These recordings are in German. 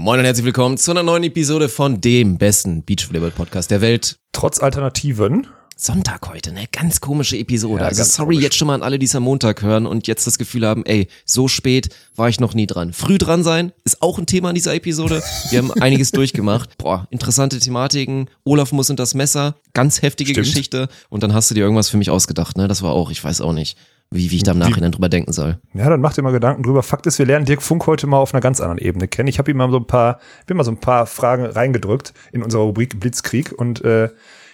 Moin und herzlich willkommen zu einer neuen Episode von dem besten Beachvolleyball-Podcast der Welt. Trotz Alternativen. Sonntag heute, ne? Ganz komische Episode. Ja, also sorry komisch. jetzt schon mal an alle, die es am Montag hören und jetzt das Gefühl haben, ey, so spät war ich noch nie dran. Früh dran sein ist auch ein Thema in dieser Episode. Wir haben einiges durchgemacht. Boah, interessante Thematiken. Olaf muss in das Messer. Ganz heftige Stimmt. Geschichte. Und dann hast du dir irgendwas für mich ausgedacht, ne? Das war auch, ich weiß auch nicht, wie, wie ich da im Nachhinein drüber denken soll. Ja, dann mach dir mal Gedanken drüber. Fakt ist, wir lernen Dirk Funk heute mal auf einer ganz anderen Ebene kennen. Ich habe ihm mal so ein paar, bin mal so ein paar Fragen reingedrückt in unserer Rubrik Blitzkrieg und äh,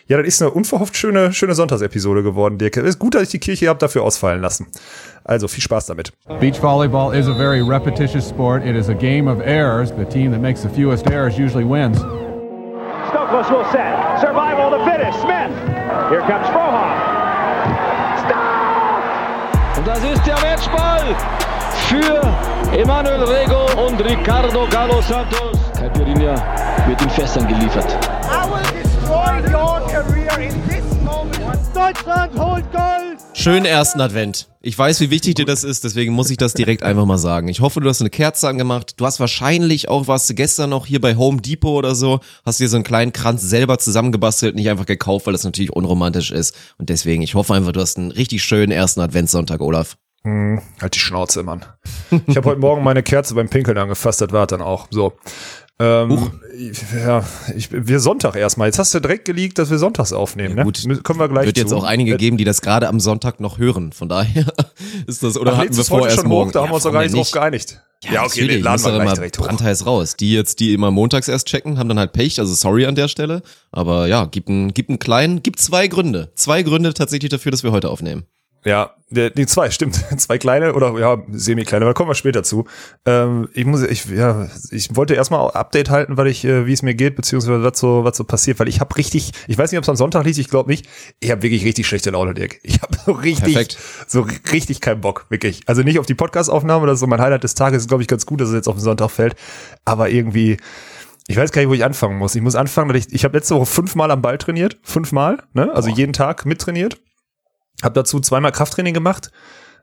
ja, das ist eine unverhofft schöne, schöne Sonntagsepisode geworden, Dirk. Es ist gut, dass ich die Kirche habe dafür ausfallen lassen. Also viel Spaß damit. Beach volleyball is a very repetitious sport. It is a game of errors. The team that makes the fewest errors usually wins. Stokos will set. Survival of the fittest. Smith. Here comes Frohoff. Das ist der Matchball für Emanuel Rego und Ricardo Galo Santos. Caipirinha wird in Fässern geliefert. I will destroy your career in this moment. Deutschland holt Gold! Schönen ersten Advent. Ich weiß, wie wichtig dir das ist, deswegen muss ich das direkt einfach mal sagen. Ich hoffe, du hast eine Kerze angemacht. Du hast wahrscheinlich auch, warst du gestern noch hier bei Home Depot oder so, hast dir so einen kleinen Kranz selber zusammengebastelt, nicht einfach gekauft, weil das natürlich unromantisch ist. Und deswegen, ich hoffe einfach, du hast einen richtig schönen ersten Adventssonntag, Olaf. Halt die Schnauze, Mann. Ich habe heute Morgen meine Kerze beim Pinkeln angefasst, das war dann auch so. Ähm, ja, ich, wir Sonntag erstmal. Jetzt hast du direkt geleakt, dass wir sonntags aufnehmen. Ja, ne? gut. Mü- Kommen wir gleich Wird jetzt zu. auch einige Äh, geben, die das gerade am Sonntag noch hören. Von daher ist das, oder Ach, hatten wir vorher schon morgen. hoch, da haben wir uns doch gar nicht drauf geeinigt. Ja, okay, natürlich. den laden wir gleich immer direkt brandheiß raus. Die jetzt, die immer montags erst checken, haben dann halt Pech, also sorry an der Stelle. Aber ja, gibt einen, gibt einen kleinen, gibt zwei Gründe. Zwei Gründe tatsächlich dafür, dass wir heute aufnehmen. Ja, der, die zwei, stimmt. Zwei kleine oder ja, semi-kleine, aber da kommen wir später zu. Ähm, ich muss, ich, ja, ich wollte erstmal Update halten, weil ich, äh, wie es mir geht, beziehungsweise was so, was so passiert, weil ich habe richtig, ich weiß nicht, ob es am Sonntag liegt, ich glaube nicht, ich habe wirklich richtig schlechte Laune, Dirk. Ich habe so richtig, Perfekt. so richtig keinen Bock, wirklich. Also nicht auf die Podcast-Aufnahme, das ist so mein Highlight des Tages, ist glaube ich ganz gut, dass es jetzt auf den Sonntag fällt, aber irgendwie, ich weiß gar nicht, wo ich anfangen muss. Ich muss anfangen, dass ich, ich habe letzte Woche fünfmal am Ball trainiert, fünfmal, ne? Also jeden Tag mittrainiert. Hab dazu zweimal Krafttraining gemacht,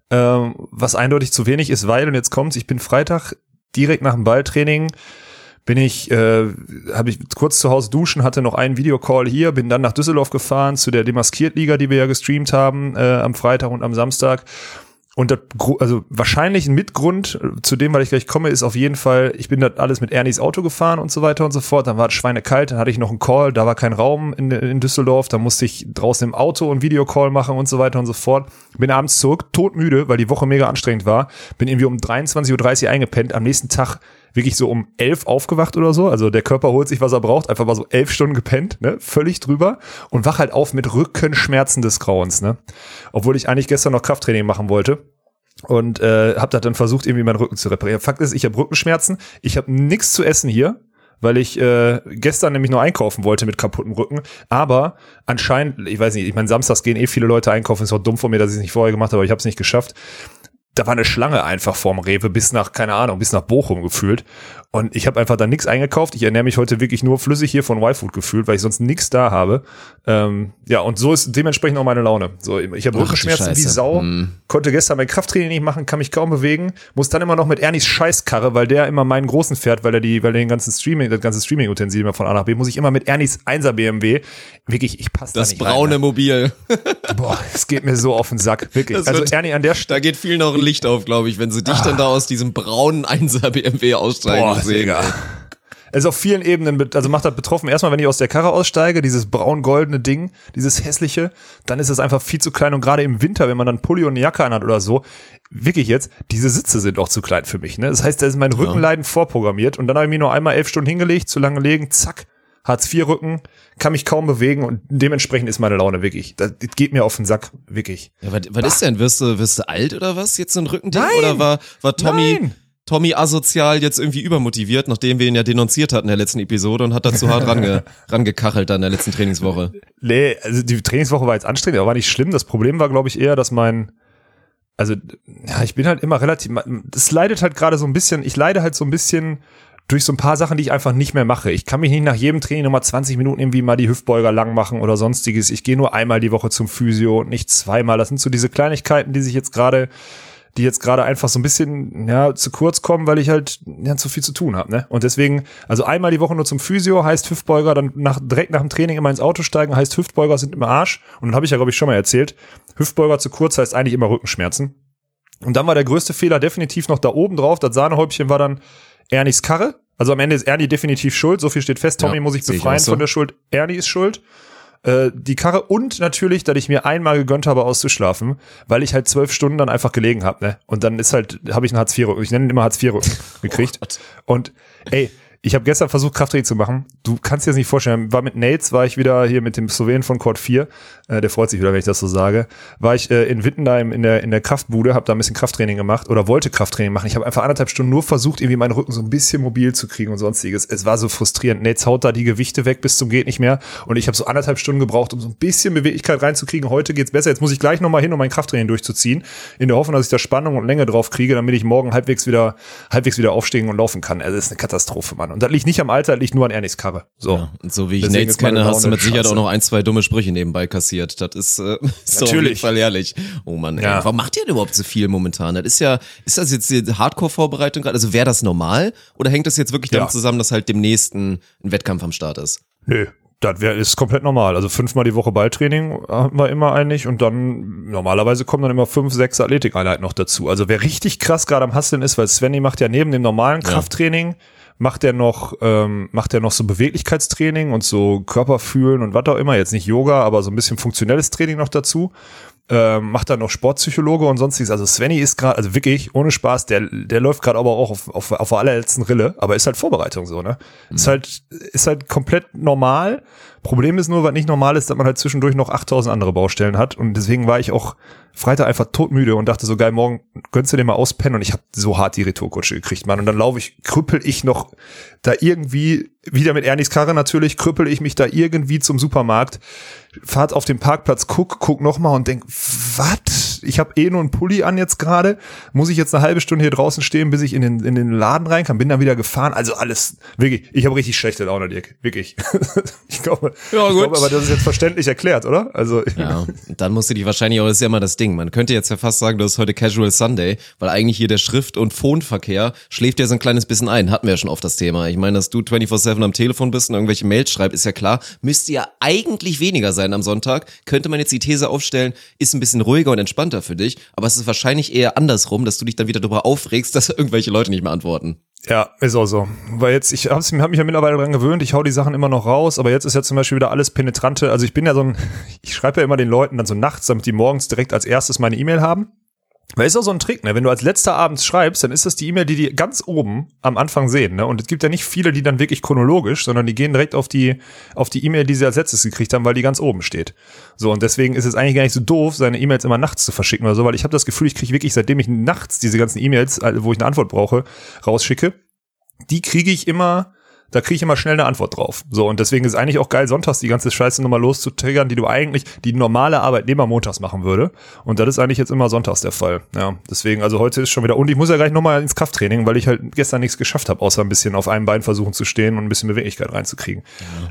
ähm, was eindeutig zu wenig ist, weil, und jetzt kommt's, ich bin Freitag direkt nach dem Balltraining, bin ich, äh, habe ich kurz zu Hause duschen, hatte noch einen Videocall hier, bin dann nach Düsseldorf gefahren zu der Demaskiert-Liga, die wir ja gestreamt haben äh, am Freitag und am Samstag. Und das, also wahrscheinlich ein Mitgrund äh, zu dem, weil ich gleich komme, ist auf jeden Fall, ich bin da alles mit Ernies Auto gefahren und so weiter und so fort. Dann war es schweinekalt, dann hatte ich noch einen Call, da war kein Raum in, in Düsseldorf, da musste ich draußen im Auto einen Videocall machen und so weiter und so fort. Bin abends zurück, todmüde, weil die Woche mega anstrengend war. Bin irgendwie um 23.30 Uhr eingepennt, am nächsten Tag wirklich so um 11 aufgewacht oder so. Also der Körper holt sich, was er braucht, einfach mal so elf Stunden gepennt, ne? völlig drüber und wach halt auf mit Rückenschmerzen des Grauens. Ne? Obwohl ich eigentlich gestern noch Krafttraining machen wollte und äh, habe da dann versucht, irgendwie meinen Rücken zu reparieren. Fakt ist, ich habe Rückenschmerzen, ich habe nichts zu essen hier, weil ich äh, gestern nämlich nur einkaufen wollte mit kaputtem Rücken. Aber anscheinend, ich weiß nicht, ich meine, samstags gehen eh viele Leute einkaufen, ist auch dumm von mir, dass ich es nicht vorher gemacht habe, aber ich habe es nicht geschafft. Da war eine Schlange einfach vorm Rewe bis nach, keine Ahnung, bis nach Bochum gefühlt. Und ich habe einfach da nichts eingekauft. Ich ernähre mich heute wirklich nur flüssig hier von Y-Food gefühlt, weil ich sonst nichts da habe. Ähm, ja, und so ist dementsprechend auch meine Laune. So, ich habe Rückenschmerzen wie. Sau. Hm. Konnte gestern mein Krafttraining nicht machen, kann mich kaum bewegen. Muss dann immer noch mit Ernies Scheißkarre, weil der immer meinen großen fährt, weil er die, weil er den ganzen Streaming, das ganze Streaming-Utensil immer von A nach B, muss ich immer mit Ernies 1er BMW. Wirklich, ich passe da Das nicht braune Mobil. Rein. Boah, es geht mir so auf den Sack. Wirklich. Das also Ernie an der Da Stelle. geht vielen noch ein Licht auf, glaube ich, wenn sie dich dann da aus diesem braunen 1er BMW aussteigen Boah, Digga. Es ist auf vielen Ebenen, also macht das betroffen. Erstmal, wenn ich aus der Karre aussteige, dieses braun-goldene Ding, dieses hässliche, dann ist es einfach viel zu klein. Und gerade im Winter, wenn man dann Pulli und eine Jacke anhat oder so, wirklich jetzt, diese Sitze sind auch zu klein für mich. Ne? Das heißt, da ist mein Rückenleiden vorprogrammiert. Und dann habe ich mir nur einmal elf Stunden hingelegt, zu lange legen, zack, Hartz-IV-Rücken, kann mich kaum bewegen und dementsprechend ist meine Laune wirklich. Das, das geht mir auf den Sack, wirklich. Ja, was, was ist denn? Wirst du, wirst du alt oder was? Jetzt so ein Rückending? Nein! Oder war, war Tommy, Nein! Tommy asozial jetzt irgendwie übermotiviert, nachdem wir ihn ja denunziert hatten in der letzten Episode und hat da zu hart range, rangekachelt dann in der letzten Trainingswoche? Nee, also die Trainingswoche war jetzt anstrengend, aber war nicht schlimm. Das Problem war, glaube ich, eher, dass mein, also, ja, ich bin halt immer relativ, das leidet halt gerade so ein bisschen, ich leide halt so ein bisschen durch so ein paar Sachen, die ich einfach nicht mehr mache. Ich kann mich nicht nach jedem Training nochmal 20 Minuten irgendwie mal die Hüftbeuger lang machen oder sonstiges. Ich gehe nur einmal die Woche zum Physio und nicht zweimal. Das sind so diese Kleinigkeiten, die sich jetzt gerade die jetzt gerade einfach so ein bisschen ja, zu kurz kommen, weil ich halt ja, zu viel zu tun habe. Ne? Und deswegen, also einmal die Woche nur zum Physio heißt Hüftbeuger, dann nach, direkt nach dem Training immer ins Auto steigen heißt Hüftbeuger sind im Arsch. Und dann habe ich ja, glaube ich, schon mal erzählt, Hüftbeuger zu kurz heißt eigentlich immer Rückenschmerzen. Und dann war der größte Fehler definitiv noch da oben drauf. Das Sahnehäubchen war dann Ernies Karre. Also am Ende ist Ernie definitiv schuld. So viel steht fest. Tommy Ja, muss ich ich befreien auch so. von der Schuld. Ernie ist schuld. Äh, die Karre und natürlich, dass ich mir einmal gegönnt habe, auszuschlafen, weil ich halt zwölf Stunden dann einfach gelegen habe. Ne? Und dann ist halt, habe ich einen Hartz-IV-Rücken. Ich nenne ihn immer Hartz-IV-Rücken gekriegt. und ey, ich habe gestern versucht, Krafttraining zu machen. Du kannst dir das nicht vorstellen. War mit Nates, war ich wieder hier mit dem Slowenen von Court 4. Äh, der freut sich wieder, wenn ich das so sage. War ich äh, in Wittenheim in der, in der Kraftbude, habe da ein bisschen Krafttraining gemacht oder wollte Krafttraining machen. Ich habe einfach anderthalb Stunden nur versucht, irgendwie meinen Rücken so ein bisschen mobil zu kriegen und sonstiges. Es war so frustrierend. Nates haut da die Gewichte weg bis zum geht nicht mehr. Und ich habe so anderthalb Stunden gebraucht, um so ein bisschen Beweglichkeit reinzukriegen. Heute geht's besser. Jetzt muss ich gleich nochmal hin, um mein Krafttraining durchzuziehen. In der Hoffnung, dass ich da Spannung und Länge drauf kriege, damit ich morgen halbwegs wieder, halbwegs wieder aufstehen und laufen kann. Also das ist eine Katastrophe, Mann. Und das liegt nicht am Alter, das liegt nur an Ernies Karre. So. Ja, und so wie ich Deswegen Nates kenne, hast du mit Sicherheit auch noch ein, zwei dumme Sprüche nebenbei kassiert. Das ist, äh, jeden Natürlich. Fall ehrlich. Oh Mann, ey. Ja. warum macht ihr denn überhaupt so viel momentan? Das ist ja, ist das jetzt die Hardcore-Vorbereitung gerade? Also wäre das normal? Oder hängt das jetzt wirklich damit Ja. zusammen, dass halt demnächst ein, ein Wettkampf am Start ist? Nö, das wär, ist komplett normal. Also fünfmal die Woche Balltraining haben wir immer eigentlich und dann normalerweise kommen dann immer fünf, sechs Athletikeinheiten noch dazu. Also wer richtig krass gerade am Hasseln ist, weil Svenny macht ja neben dem normalen Krafttraining macht er noch ähm, macht er noch so Beweglichkeitstraining und so Körperfühlen und was auch immer jetzt nicht Yoga, aber so ein bisschen funktionelles Training noch dazu. Ähm, macht dann noch Sportpsychologe und sonstiges. Also Svenny ist gerade, also wirklich, ohne Spaß, der, der läuft gerade aber auch auf, auf, auf der allerletzten Rille, aber ist halt Vorbereitung so, ne? Ist halt, ist halt komplett normal. Problem ist nur, was nicht normal ist, dass man halt zwischendurch noch 8000 andere Baustellen hat und deswegen war ich auch Freitag einfach todmüde und dachte so, geil, morgen gönnst du dir mal auspennen und ich habe so hart die Retourkutsche gekriegt, Mann. Und dann laufe ich, krüppel ich noch da irgendwie, wieder mit Ernies Karre natürlich, krüppel ich mich da irgendwie zum Supermarkt, fahrt auf den Parkplatz, guck, guck noch mal und denk, was? Ich habe eh nur einen Pulli an jetzt gerade, muss ich jetzt eine halbe Stunde hier draußen stehen, bis ich in den, in den Laden rein kann, bin dann wieder gefahren, also alles, wirklich, ich habe richtig schlechte Laune, Dirk, wirklich. ich glaube, Ja, ich gut. glaube, aber das ist jetzt verständlich erklärt, oder? Also, Ja, dann musst du dich wahrscheinlich auch, das ist ja immer das Ding. Man könnte jetzt ja fast sagen, das ist heute Casual Sunday, weil eigentlich hier der Schrift- und Phoneverkehr schläft ja so ein kleines bisschen ein. Hatten wir ja schon oft das Thema. Ich meine, dass du 24-7 am Telefon bist und irgendwelche Mails schreibst, ist ja klar. Müsste ja eigentlich weniger sein am Sonntag. Könnte man jetzt die These aufstellen, ist ein bisschen ruhiger und entspannter für dich. Aber es ist wahrscheinlich eher andersrum, dass du dich dann wieder darüber aufregst, dass irgendwelche Leute nicht mehr antworten. Ja, ist auch so. Weil jetzt, ich habe hab mich ja mittlerweile dran gewöhnt, ich hau die Sachen immer noch raus, aber jetzt ist ja zum Beispiel wieder alles penetrante. Also ich bin ja so ein, ich schreibe ja immer den Leuten dann so nachts, damit die morgens direkt als erstes meine E-Mail haben. Weil ist auch so ein Trick, ne? Wenn du als letzter abends schreibst, dann ist das die E-Mail, die die ganz oben am Anfang sehen, ne? Und es gibt ja nicht viele, die dann wirklich chronologisch, sondern die gehen direkt auf die auf die E-Mail, die sie als letztes gekriegt haben, weil die ganz oben steht. So und deswegen ist es eigentlich gar nicht so doof, seine E-Mails immer nachts zu verschicken oder so, weil ich habe das Gefühl, ich kriege wirklich seitdem ich nachts diese ganzen E-Mails, äh, wo ich eine Antwort brauche, rausschicke, die kriege ich immer, da kriege ich immer schnell eine Antwort drauf. So, und deswegen ist eigentlich auch geil, sonntags die ganze Scheiße nochmal loszutriggern, die du eigentlich, die normale Arbeitnehmer montags machen würde. Und das ist eigentlich jetzt immer sonntags der Fall. Ja, deswegen, also heute ist schon wieder, und ich muss ja gleich nochmal ins Krafttraining, weil ich halt gestern nichts geschafft habe, außer ein bisschen auf einem Bein versuchen zu stehen und ein bisschen Beweglichkeit reinzukriegen.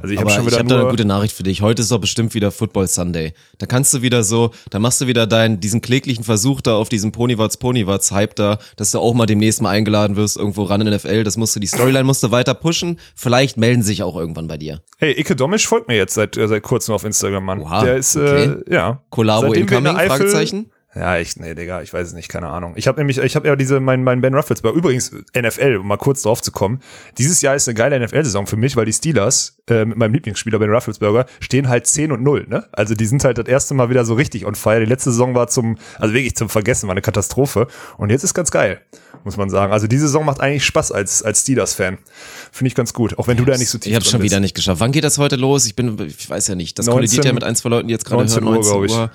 Also ich habe schon ich wieder habe da eine gute Nachricht für dich. Heute ist doch bestimmt wieder Football Sunday. Da kannst du wieder so, da machst du wieder deinen, diesen kläglichen Versuch da auf diesem Ponywatz Ponywatz Hype da, dass du auch mal demnächst mal eingeladen wirst, irgendwo ran in NFL. Das musst du, die Storyline musst du weiter pushen. Vielleicht melden sich auch irgendwann bei dir. hey, Icke Domisch folgt mir jetzt seit, äh, seit kurzem auf Instagram, Mann. Oha, der ist, okay. äh, ja. In incoming? Fragezeichen? Ja, ich, nee, Digga, ich weiß es nicht, keine Ahnung. Ich habe nämlich, ich habe ja diese, mein, mein Ben Rufflesberger, übrigens NFL, um mal kurz drauf zu kommen. Dieses Jahr ist eine geile NFL-Saison für mich, weil die Steelers äh, mit meinem Lieblingsspieler Ben Rufflesberger stehen halt 10 und 0, ne? Also die sind halt das erste Mal wieder so richtig on fire. Die letzte Saison war zum, also wirklich zum Vergessen, war eine Katastrophe. Und jetzt ist ganz geil, muss man sagen. Also diese Saison macht eigentlich Spaß als, als Steelers-Fan. Finde ich ganz gut, auch wenn du da nicht so tief Ich habe schon bist. wieder nicht geschafft. Wann geht das heute los? Ich bin, ich weiß ja nicht. Das 19 kollidiert ja mit ein, zwei Leuten, die jetzt gerade 19 hören. Uhr, glaub ich.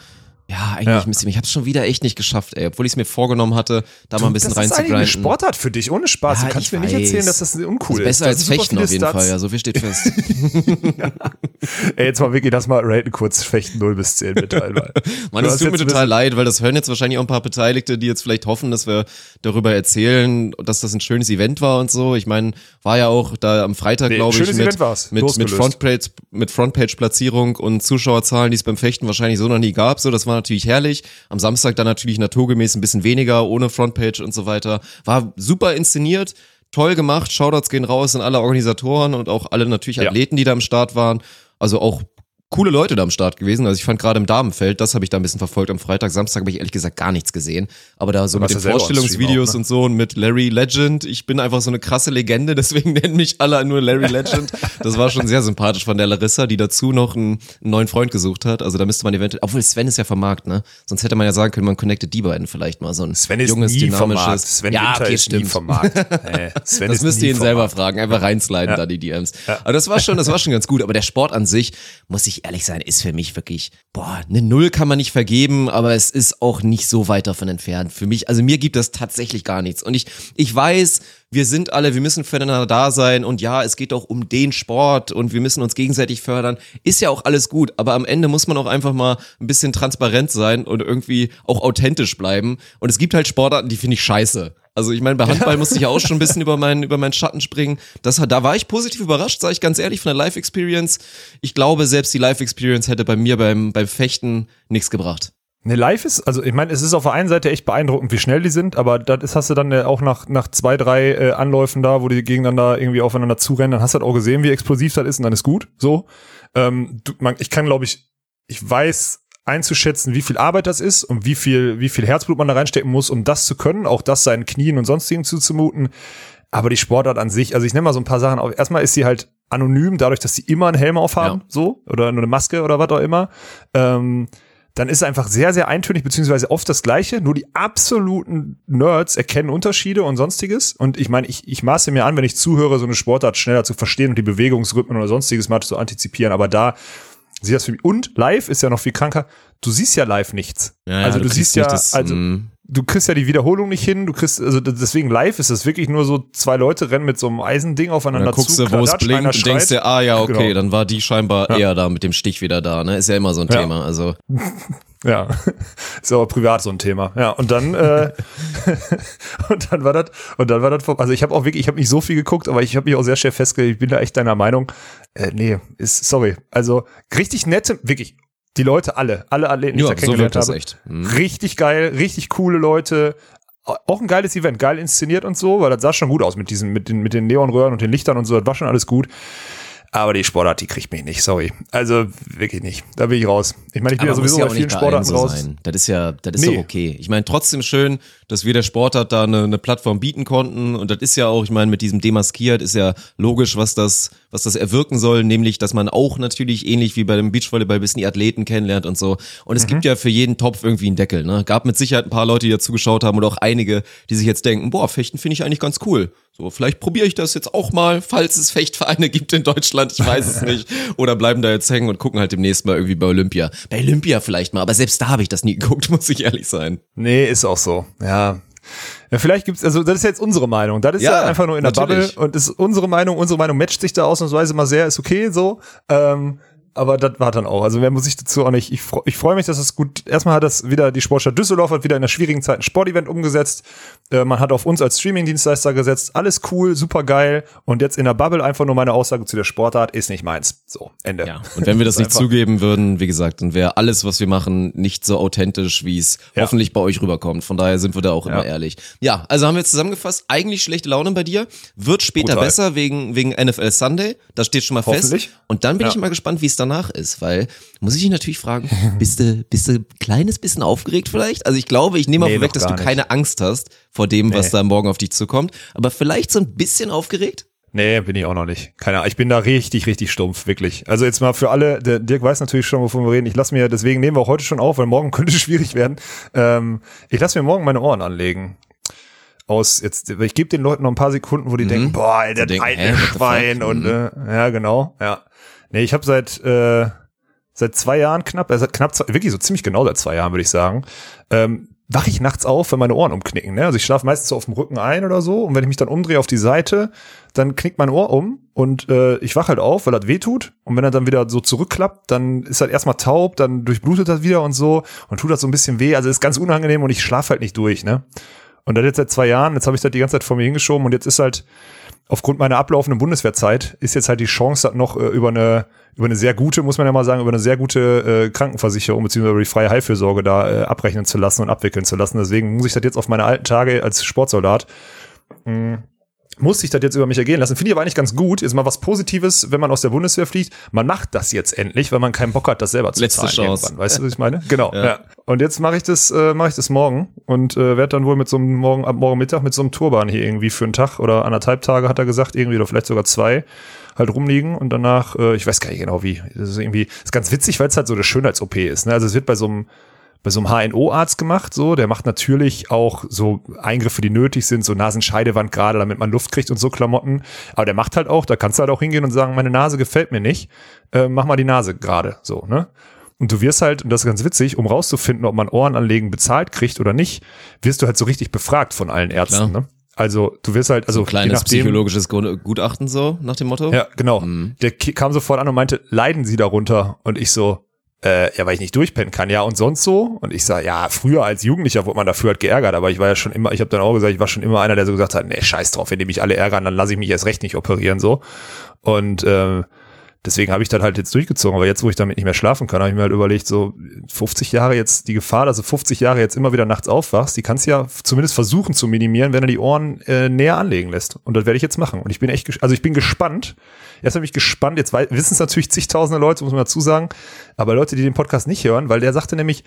Ja, eigentlich Ja. müsste ich, ich habe es schon wieder echt nicht geschafft, ey. Obwohl ich es mir vorgenommen hatte, da mal ein bisschen das ist eigentlich eine. Sportart für dich, ohne Spaß. Ja, du kannst mir nicht weiß. erzählen, dass das uncool ist besser Das als Fechten auf jeden Stats. Fall, ja, so viel steht fest. Ey, jetzt mal wirklich, lass mal raten kurz Fechten 0 bis 10 bitte einmal. Mann, Du es tut mir total leid, weil das hören jetzt wahrscheinlich auch ein paar Beteiligte, die jetzt vielleicht hoffen, dass wir darüber erzählen, dass das ein schönes Event war und so. Ich meine, war ja auch da am Freitag, Nee, glaube ich, mit, mit, mit. Frontpage, mit Frontpage-Platzierung und Zuschauerzahlen, die es beim Fechten wahrscheinlich so noch nie gab. So, das war war natürlich herrlich. Am Samstag dann natürlich naturgemäß ein bisschen weniger, ohne Frontpage und so weiter. War super inszeniert, toll gemacht. Shoutouts gehen raus an alle Organisatoren und auch alle natürlich Ja. Athleten, die da am Start waren. Also auch coole Leute da am Start gewesen. Also ich fand gerade im Damenfeld, das habe ich da ein bisschen verfolgt. Am Freitag, Samstag habe ich ehrlich gesagt gar nichts gesehen. Aber da so mit den ja Vorstellungsvideos auch, ne? und so und mit Larry Legend. Ich bin einfach so eine krasse Legende, deswegen nennen mich alle nur Larry Legend. Das war schon sehr sympathisch von der Larissa, die dazu noch einen, einen neuen Freund gesucht hat. Also da müsste man eventuell, obwohl Sven ist ja vom Markt, ne? Sonst hätte man ja sagen können, man connectet die beiden vielleicht mal so ein Sven ist junges, nie dynamisches. Sven ja, Winter okay, ist nie stimmt. vom Markt. Nee, Sven Das müsst nie ihr ihn selber fragen, einfach reinsliden Ja. da die DMs. Aber das war schon, das war schon ganz gut. Aber der Sport an sich, muss ich ehrlich sein, ist für mich wirklich, boah, eine Null kann man nicht vergeben, aber es ist auch nicht so weit davon entfernt. Für mich, also mir gibt das tatsächlich gar nichts. Und ich, ich weiß, wir sind alle, wir müssen füreinander da sein und ja, es geht auch um den Sport und wir müssen uns gegenseitig fördern. Ist ja auch alles gut, aber am Ende muss man auch einfach mal ein bisschen transparent sein und irgendwie auch authentisch bleiben. Und es gibt halt Sportarten, die finde ich scheiße. Also ich meine, bei Handball musste ich ja auch schon ein bisschen über meinen, über meinen Schatten springen. Das, da war ich positiv überrascht, sage ich ganz ehrlich, von der Live-Experience. Ich glaube, selbst die Live-Experience hätte bei mir beim, beim Fechten nichts gebracht. Ne, live ist, also ich meine, es ist auf der einen Seite echt beeindruckend, wie schnell die sind, aber das hast du dann auch nach, nach zwei, drei äh, Anläufen da, wo die gegeneinander irgendwie aufeinander zurennen, dann hast du halt auch gesehen, wie explosiv das ist und dann ist gut. So. Ähm, du, man, ich kann, glaube ich, ich weiß einzuschätzen, wie viel Arbeit das ist und wie viel, wie viel Herzblut man da reinstecken muss, um das zu können, auch das seinen Knien und sonstigen zuzumuten. Aber die Sportart an sich, also ich nenne mal so ein paar Sachen auf. Erstmal ist sie halt anonym, dadurch, dass sie immer einen Helm aufhaben, Ja. so, oder nur eine Maske oder was auch immer. Ähm, dann ist es einfach sehr, sehr eintönig, beziehungsweise oft das Gleiche. Nur die absoluten Nerds erkennen Unterschiede und sonstiges. Und ich meine, ich, ich maße mir an, wenn ich zuhöre, so eine Sportart schneller zu verstehen und die Bewegungsrhythmen oder sonstiges mal zu antizipieren. Aber da sieht das für mich. Und live ist ja noch viel kranker. Du siehst ja live nichts. also du, kriegst siehst ja, das, also mm, du kriegst ja die Wiederholung nicht hin, du kriegst, also deswegen live ist es wirklich nur so, zwei Leute rennen mit so einem Eisending Und aufeinander dann guckst zu, du, wo es blinkt und denkst dir, ah ja, okay, Genau. dann war die scheinbar Ja. eher da mit dem Stich wieder da, ne? Ist ja immer so ein Ja. Thema. Also Ja, ist aber privat so ein Thema. Ja, und dann äh, und dann war das und dann war das vor- also ich habe auch wirklich, ich habe nicht so viel geguckt, aber ich habe mich auch sehr schnell festgelegt, ich bin da echt deiner Meinung. Äh, nee, ist sorry. Also richtig nette, wirklich die Leute alle, alle Athleten, die ich ja, da so kennengelernt das habe. echt. Mhm. Richtig geil, richtig coole Leute. Auch ein geiles Event, geil inszeniert und so, weil das sah schon gut aus mit diesen, mit den, mit den Neonröhren und den Lichtern und so, das war schon alles gut. Aber die Sportart, die kriegt mich nicht, sorry. Also wirklich nicht. Da bin ich raus. Ich meine, ich bin ja Aber muss sowieso ja bei auch vielen bei Sportarten so raus. sein. Das ist ja, das ist Nee. doch okay. Ich meine, trotzdem schön, dass wir der Sportart da eine, eine Plattform bieten konnten. Und das ist ja auch, ich meine, mit diesem Demaskiert ist ja logisch, was das, was das erwirken soll, nämlich, dass man auch natürlich ähnlich wie bei dem Beachvolleyball bisschen die Athleten kennenlernt und so. Und es Mhm. gibt ja für jeden Topf irgendwie einen Deckel. Ne? Gab mit Sicherheit ein paar Leute, die dazu geschaut haben oder auch einige, die sich jetzt denken, boah, Fechten finde ich eigentlich ganz cool. So, vielleicht probiere ich das jetzt auch mal, falls es Fechtvereine gibt in Deutschland, ich weiß es nicht. Oder bleiben da jetzt hängen und gucken halt demnächst mal irgendwie bei Olympia. Bei Olympia vielleicht mal, aber selbst da habe ich das nie geguckt, muss ich ehrlich sein. Nee, ist auch so. Ja. Ja, vielleicht gibt's, also das ist jetzt unsere Meinung. Das ist ja, Ja, einfach nur in der natürlich. Bubble und ist unsere Meinung, unsere Meinung matcht sich da ausnahmsweise mal sehr, ist okay so. Ähm, aber das war dann auch. Also wer muss ich dazu auch nicht. Ich, freu- ich freue mich, dass es gut. Erstmal hat das wieder die Sportstadt Düsseldorf hat wieder in der schwierigen Zeit ein Sportevent umgesetzt. Äh, man hat auf uns als Streamingdienstleister gesetzt. Alles cool, super geil. Und jetzt in der Bubble einfach nur meine Aussage zu der Sportart ist nicht meins. So Ende. Ja. Und wenn wir das nicht zugeben würden, wie gesagt, dann wäre alles, was wir machen, nicht so authentisch, wie es Ja. hoffentlich bei euch rüberkommt. Von daher sind wir da auch Ja. immer ehrlich. Ja, also haben wir zusammengefasst, eigentlich schlechte Laune bei dir, wird später Brutal. besser wegen, wegen NFL Sunday. Das steht schon mal fest. Und dann bin Ja. ich mal gespannt, wie es danach ist, weil, muss ich dich natürlich fragen, bist du, bist du ein kleines bisschen aufgeregt vielleicht? Also ich glaube, ich nehme Nee, mal vorweg, noch dass du nicht. keine Angst hast vor dem, was Nee. da morgen auf dich zukommt. Aber vielleicht so ein bisschen aufgeregt? Nee, bin ich auch noch nicht. Keine Ahnung. Ich bin da richtig, richtig stumpf, wirklich. Also jetzt mal für alle, der Dirk weiß natürlich schon, wovon wir reden. Ich lasse mir, deswegen nehmen wir auch heute schon auf, weil morgen könnte schwierig werden. Ähm, ich lasse mir morgen meine Ohren anlegen. Aus jetzt, ich gebe den Leuten noch ein paar Sekunden, wo die denken, boah, Mhm. denken, hä, alte what the Schwein und äh, ja, genau, ja. Nee, ich habe seit äh, seit zwei Jahren knapp, also knapp zwei, wirklich so ziemlich genau seit zwei Jahren, würde ich sagen, ähm, wache ich nachts auf, wenn meine Ohren umknicken. Ne? Also ich schlafe meistens so auf dem Rücken ein oder so und wenn ich mich dann umdrehe auf die Seite, dann knickt mein Ohr um und äh, ich wache halt auf, weil das weh tut. Und wenn er dann wieder so zurückklappt, dann ist halt erstmal taub, dann durchblutet das wieder und so und tut das so ein bisschen weh. Also ist ganz unangenehm und ich schlafe halt nicht durch, ne? Und das jetzt seit zwei Jahren, jetzt habe ich das die ganze Zeit vor mir hingeschoben und jetzt ist halt, aufgrund meiner ablaufenden Bundeswehrzeit ist jetzt halt die Chance, noch äh, über eine über eine sehr gute, muss man ja mal sagen, über eine sehr gute äh, Krankenversicherung beziehungsweise über die freie Heilfürsorge da äh, abrechnen zu lassen und abwickeln zu lassen. Deswegen muss ich das jetzt auf meine alten Tage als Sportsoldat mh, muss ich das jetzt über mich ergehen lassen. Finde ich aber eigentlich ganz gut. Ist mal was Positives, wenn man aus der Bundeswehr fliegt. Man macht das jetzt endlich, weil man keinen Bock hat, das selber zu Letzte zahlen. Chance. irgendwann. Weißt du, was ich meine? Genau. Ja. Ja. Und jetzt mache ich das, äh, mache ich das morgen und äh, werde dann wohl mit so einem morgen ab morgen Mittag mit so einem Turban hier irgendwie für einen Tag oder anderthalb Tage hat er gesagt irgendwie oder vielleicht sogar zwei halt rumliegen und danach, äh, ich weiß gar nicht genau wie. Das ist irgendwie, ist ganz witzig, weil es halt so eine Schönheits-OP ist. Ne? Also es wird bei so einem bei so einem HNO-Arzt gemacht, so, der macht natürlich auch so Eingriffe, die nötig sind, so Nasenscheidewand gerade, damit man Luft kriegt und so Klamotten. Aber der macht halt auch, da kannst du halt auch hingehen und sagen, meine Nase gefällt mir nicht, äh, mach mal die Nase gerade, so, ne? Und du wirst halt, und das ist ganz witzig, um rauszufinden, ob man Ohrenanlegen bezahlt kriegt oder nicht, wirst du halt so richtig befragt von allen Ärzten, Klar. ne? Also du wirst halt, also Ein kleines nachdem, psychologisches Gu- Gutachten so, nach dem Motto. ja, genau. Der ki- kam sofort an und meinte, leiden Sie darunter? Und ich so, äh, ja, weil ich nicht durchpennen kann, ja, und sonst so? Und ich sag, ja, früher als Jugendlicher wurde man dafür halt geärgert, aber ich war ja schon immer, ich habe dann auch gesagt, ich war schon immer einer, der so gesagt hat, nee, scheiß drauf, wenn die mich alle ärgern, dann lasse ich mich erst recht nicht operieren, so. Und äh, deswegen habe ich das halt jetzt durchgezogen, aber jetzt, wo ich damit nicht mehr schlafen kann, habe ich mir halt überlegt, so 50 Jahre jetzt, die Gefahr, du 50 Jahre jetzt immer wieder nachts aufwachst, die kannst du ja zumindest versuchen zu minimieren, wenn er die Ohren äh, näher anlegen lässt. Und das werde ich jetzt machen. Und ich bin echt, also ich bin gespannt. Erst habe ich gespannt, jetzt wissen es natürlich zigtausende Leute, muss man dazu sagen, aber Leute, die den Podcast nicht hören, weil der sagte nämlich,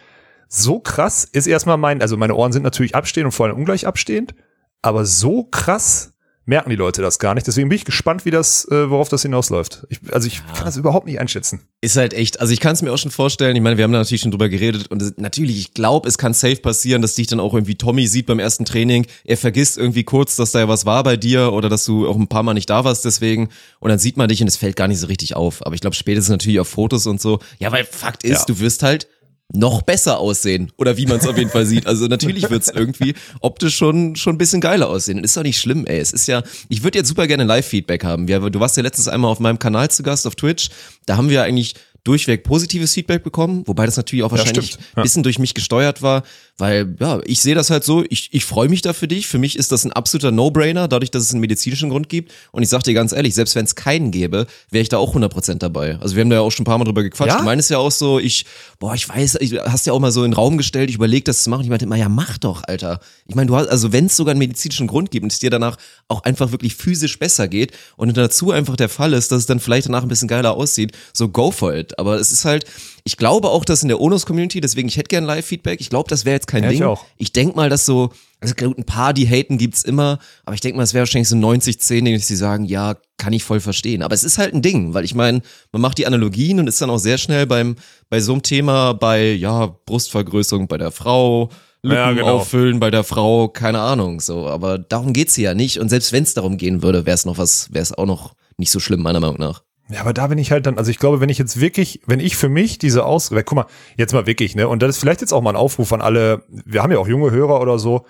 so krass ist erstmal mein, also meine Ohren sind natürlich abstehend und vor allem ungleich abstehend, aber so krass merken die Leute das gar nicht. Deswegen bin ich gespannt, wie das, äh, worauf das hinausläuft. Ich, also ich kann das überhaupt nicht einschätzen. Ist halt echt, also ich kann es mir auch schon vorstellen, ich meine, wir haben da natürlich schon drüber geredet und es, natürlich, ich glaube, es kann safe passieren, dass dich dann auch irgendwie Tommy sieht beim ersten Training, er vergisst irgendwie kurz, dass da ja was war bei dir oder dass du auch ein paar Mal nicht da warst deswegen und dann sieht man dich und es fällt gar nicht so richtig auf. Aber ich glaube, spätestens natürlich auf Fotos und so, ja, weil Fakt ist, Ja. du wirst halt noch besser aussehen oder wie man es auf jeden Fall sieht. Also natürlich wird's irgendwie optisch schon schon ein bisschen geiler aussehen. Ist doch nicht schlimm, ey. Es ist ja, ich würde jetzt super gerne Live-Feedback haben. Wir, du warst ja letztens einmal auf meinem Kanal zu Gast auf Twitch. Da haben wir eigentlich durchweg positives Feedback bekommen, wobei das natürlich auch wahrscheinlich stimmt. ein bisschen durch mich gesteuert war, weil ja, ich sehe das halt so, ich, ich freue mich da für dich. Für mich ist das ein absoluter No-Brainer, dadurch, dass es einen medizinischen Grund gibt. Und ich sag dir ganz ehrlich, selbst wenn es keinen gäbe, wäre ich da auch 100% dabei. Also wir haben da ja auch schon ein paar Mal drüber gequatscht. Ja? Du meinst ja auch so, ich, boah, ich weiß, ich, hast ja auch mal so in den Raum gestellt, ich überlege das zu machen. Ich meinte immer, ja, mach doch, Alter. Ich meine, du hast, also wenn es sogar einen medizinischen Grund gibt und es dir danach auch einfach wirklich physisch besser geht und dazu einfach der Fall ist, dass es dann vielleicht danach ein bisschen geiler aussieht, so go for it. Aber es ist halt, ich glaube auch, dass in der Onus-Community, deswegen, ich hätte gern Live-Feedback. Ich glaube, das wäre jetzt kein Ja, ich Ding. auch. Ich denk mal, dass so, also gut, ein paar, die haten, gibt's immer, aber ich denk mal, es wäre wahrscheinlich so 90, 10, die die sagen, ja, kann ich voll verstehen. Aber es ist halt ein Ding, weil ich meine, man macht die Analogien und ist dann auch sehr schnell beim, bei so einem Thema, bei, ja, Brustvergrößerung bei der Frau, Lücken Ja, genau. auffüllen bei der Frau, keine Ahnung, so. Aber darum geht's hier ja nicht. Und selbst wenn es darum gehen würde, wäre es noch was, wäre es auch noch nicht so schlimm, meiner Meinung nach. Ja, aber da bin ich halt dann, also ich glaube, wenn ich jetzt wirklich, wenn ich für mich diese Aus, guck mal, jetzt mal wirklich, ne, und das ist vielleicht jetzt auch mal ein Aufruf an alle, wir haben ja auch junge Hörer oder so,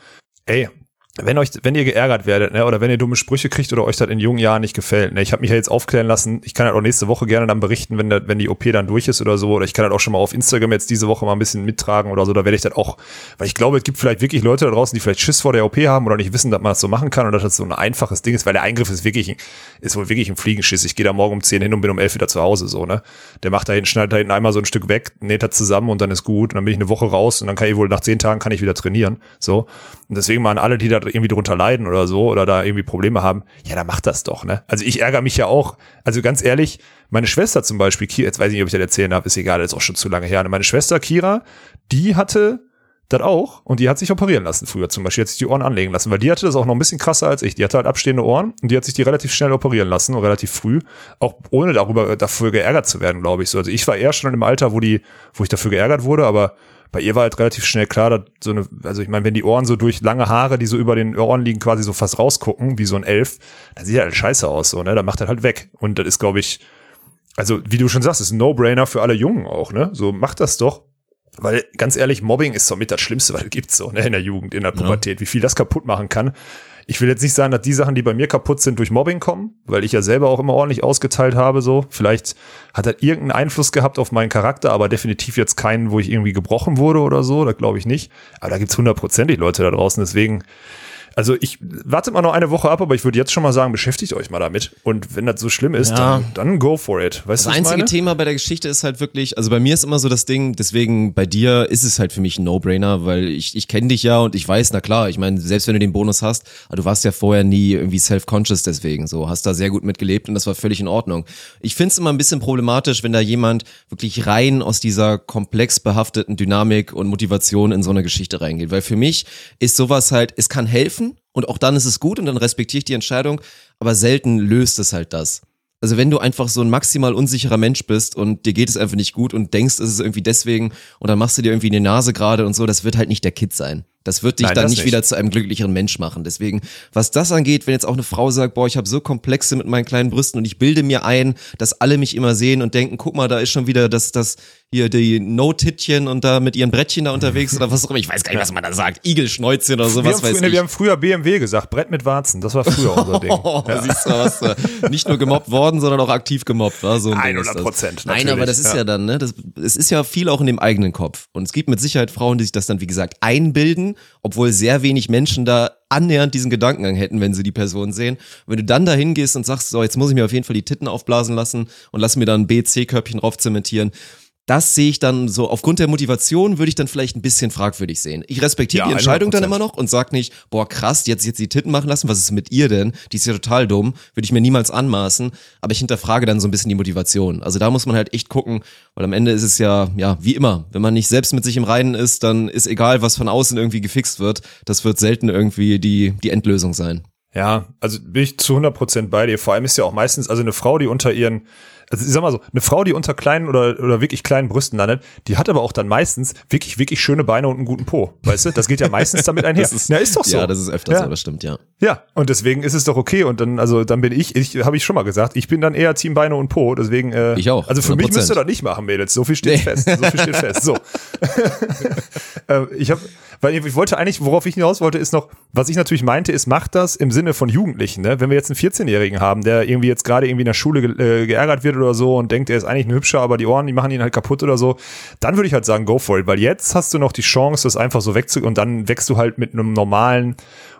ey, wenn euch, wenn ihr geärgert werdet, ne, oder wenn ihr dumme Sprüche kriegt oder euch das in jungen Jahren nicht gefällt, ne, ich habe mich ja jetzt aufklären lassen, ich kann halt auch nächste Woche gerne dann berichten, wenn, der, wenn die OP dann durch ist oder so, oder ich kann halt auch schon mal auf Instagram jetzt diese Woche mal ein bisschen mittragen oder so, da werde ich dann auch, weil ich glaube, es gibt vielleicht wirklich Leute da draußen, die vielleicht Schiss vor der OP haben oder nicht wissen, dass man das so machen kann und dass das so ein einfaches Ding ist, weil der Eingriff ist wirklich, ein- ist wohl wirklich ein Fliegenschiss. Ich gehe da morgen um 10 hin und bin um 11 wieder zu Hause, so, ne. Der macht da hinten, schneidet da hinten einmal so ein Stück weg, näht das zusammen und dann ist gut und dann bin ich eine Woche raus und dann kann ich wohl nach 10 Tagen kann ich wieder trainieren, so. Und deswegen mal an alle, die da irgendwie drunter leiden oder so oder da irgendwie Probleme haben, ja, dann macht das doch, ne? Also ich ärgere mich ja auch. Also ganz ehrlich, meine Schwester zum Beispiel, Kira, jetzt weiß ich nicht, ob ich das erzählen darf, ist egal, das ist auch schon zu lange her. Meine Schwester Kira, die hatte das auch und die hat sich operieren lassen früher zum Beispiel, hat sich die Ohren anlegen lassen, weil die hatte das auch noch ein bisschen krasser als ich. Die hatte halt abstehende Ohren und die hat sich die relativ schnell operieren lassen und relativ früh, auch ohne darüber dafür geärgert zu werden, glaube ich. So, also ich war eher schon im Alter, wo die, wo ich dafür geärgert wurde, aber bei ihr war halt relativ schnell klar, dass so eine, also ich meine, wenn die Ohren so durch lange Haare, die so über den Ohren liegen, quasi so fast rausgucken, wie so ein Elf, dann sieht halt scheiße aus, so, ne? Dann macht er halt weg. Und das ist, glaube ich, also wie du schon sagst, ist ein No-Brainer für alle Jungen auch, ne? So macht das doch. Weil ganz ehrlich, Mobbing ist somit das Schlimmste, was es gibt so ne, in der Jugend, in der Pubertät, wie viel das kaputt machen kann. Ich will jetzt nicht sagen, dass die Sachen, die bei mir kaputt sind, durch Mobbing kommen, weil ich ja selber auch immer ordentlich ausgeteilt habe. So, vielleicht hat das irgendeinen Einfluss gehabt auf meinen Charakter, aber definitiv jetzt keinen, wo ich irgendwie gebrochen wurde oder so. Das glaube ich nicht. Aber da gibt's hundertprozentig Leute da draußen. Deswegen, Also ich warte mal noch eine Woche ab, aber ich würde jetzt schon mal sagen, beschäftigt euch mal damit. Und wenn das so schlimm ist, Ja. dann, dann go for it. Weißt Das einzige meine? Thema bei der Geschichte ist halt wirklich, also bei mir ist immer so das Ding, deswegen bei dir ist es halt für mich ein No-Brainer, weil ich, ich kenne dich ja und ich weiß, na klar, ich meine, selbst wenn du den Bonus hast, aber du warst ja vorher nie irgendwie self-conscious deswegen, so, hast da sehr gut mitgelebt und das war völlig in Ordnung. Ich finde es immer ein bisschen problematisch, wenn da jemand wirklich rein aus dieser komplex behafteten Dynamik und Motivation in so eine Geschichte reingeht, weil für mich ist sowas halt, es kann helfen und auch dann ist es gut und dann respektiere ich die Entscheidung, aber selten löst es halt das. Also wenn du einfach so ein maximal unsicherer Mensch bist und dir geht es einfach nicht gut und denkst, es ist irgendwie deswegen und dann machst du dir irgendwie die Nase gerade und so, das wird halt nicht der Kid sein. Das wird dich Nein, dann nicht, nicht. wieder zu einem glücklicheren Mensch machen. Deswegen, was das angeht, wenn jetzt auch eine Frau sagt, boah, ich habe so Komplexe mit meinen kleinen Brüsten und ich bilde mir ein, dass alle mich immer sehen und denken, guck mal, da ist schon wieder das, das hier die No-Tittchen und da mit ihren Brettchen da unterwegs oder was auch immer. Ich weiß gar nicht, was man da sagt. Igelschnäuzchen oder wir, sowas haben, weiß ich. wir haben früher BMW gesagt, Brett mit Warzen. Das war früher unser Ding. Oh, siehst du, was nicht nur gemobbt worden, sondern auch aktiv gemobbt war. So ein Ding ist 100 das. Prozent, Nein, aber das ist ja, ja. dann, ne, das, es ist ja viel auch in dem eigenen Kopf. Und es gibt mit Sicherheit Frauen, die sich das dann, wie gesagt, einbilden, obwohl sehr wenig Menschen da annähernd diesen Gedankengang hätten, wenn sie die Person sehen. Wenn du dann da hingehst und sagst, so, jetzt muss ich mir auf jeden Fall die Titten aufblasen lassen und lass mir dann ein B-C-Körbchen drauf zementieren. Das sehe ich dann so, aufgrund der Motivation würde ich dann vielleicht ein bisschen fragwürdig sehen. Ich respektiere Ja, die Entscheidung dann 100%. immer noch und sag nicht, boah krass, jetzt jetzt die Titten machen lassen, was ist mit ihr denn? Die ist ja total dumm, würde ich mir niemals anmaßen, aber ich hinterfrage dann so ein bisschen die Motivation. Also da muss man halt echt gucken, weil am Ende ist es ja, ja, wie immer, wenn man nicht selbst mit sich im Reinen ist, dann ist egal, was von außen irgendwie gefixt wird, das wird selten irgendwie die, die Endlösung sein. Ja, also bin ich zu 100% bei dir. Vor allem ist ja auch meistens, also eine Frau, die unter ihren, also ich sag mal so, eine Frau, die unter kleinen oder, oder wirklich kleinen Brüsten landet, die hat aber auch dann meistens wirklich, wirklich schöne Beine und einen guten Po. Weißt du? Das geht ja meistens damit einher. Das ist, ja, ist doch so. Ja, das ist öfter Ja. so, das stimmt, ja. Ja, und deswegen ist es doch okay. Und dann, also dann bin ich, ich habe ich schon mal gesagt, ich bin dann eher Team Beine und Po. Deswegen, äh, Ich auch, Also für mich 100%. müsst ihr das nicht machen, Mädels. So viel steht Nee. fest. So viel steht fest. So. äh, ich habe, weil ich wollte eigentlich, worauf ich hinaus wollte, ist noch, was ich natürlich meinte, ist, macht das im Sinne von Jugendlichen. Ne? Wenn wir jetzt einen 14-Jährigen haben, der irgendwie jetzt gerade irgendwie in der Schule ge äh, geärgert wird oder so und denkt, er ist eigentlich ein hübscher, aber die Ohren, die machen ihn halt kaputt oder so, dann würde ich halt sagen, go for it. Weil jetzt hast du noch die Chance, das einfach so wegzu und dann wächst du halt mit einem normalen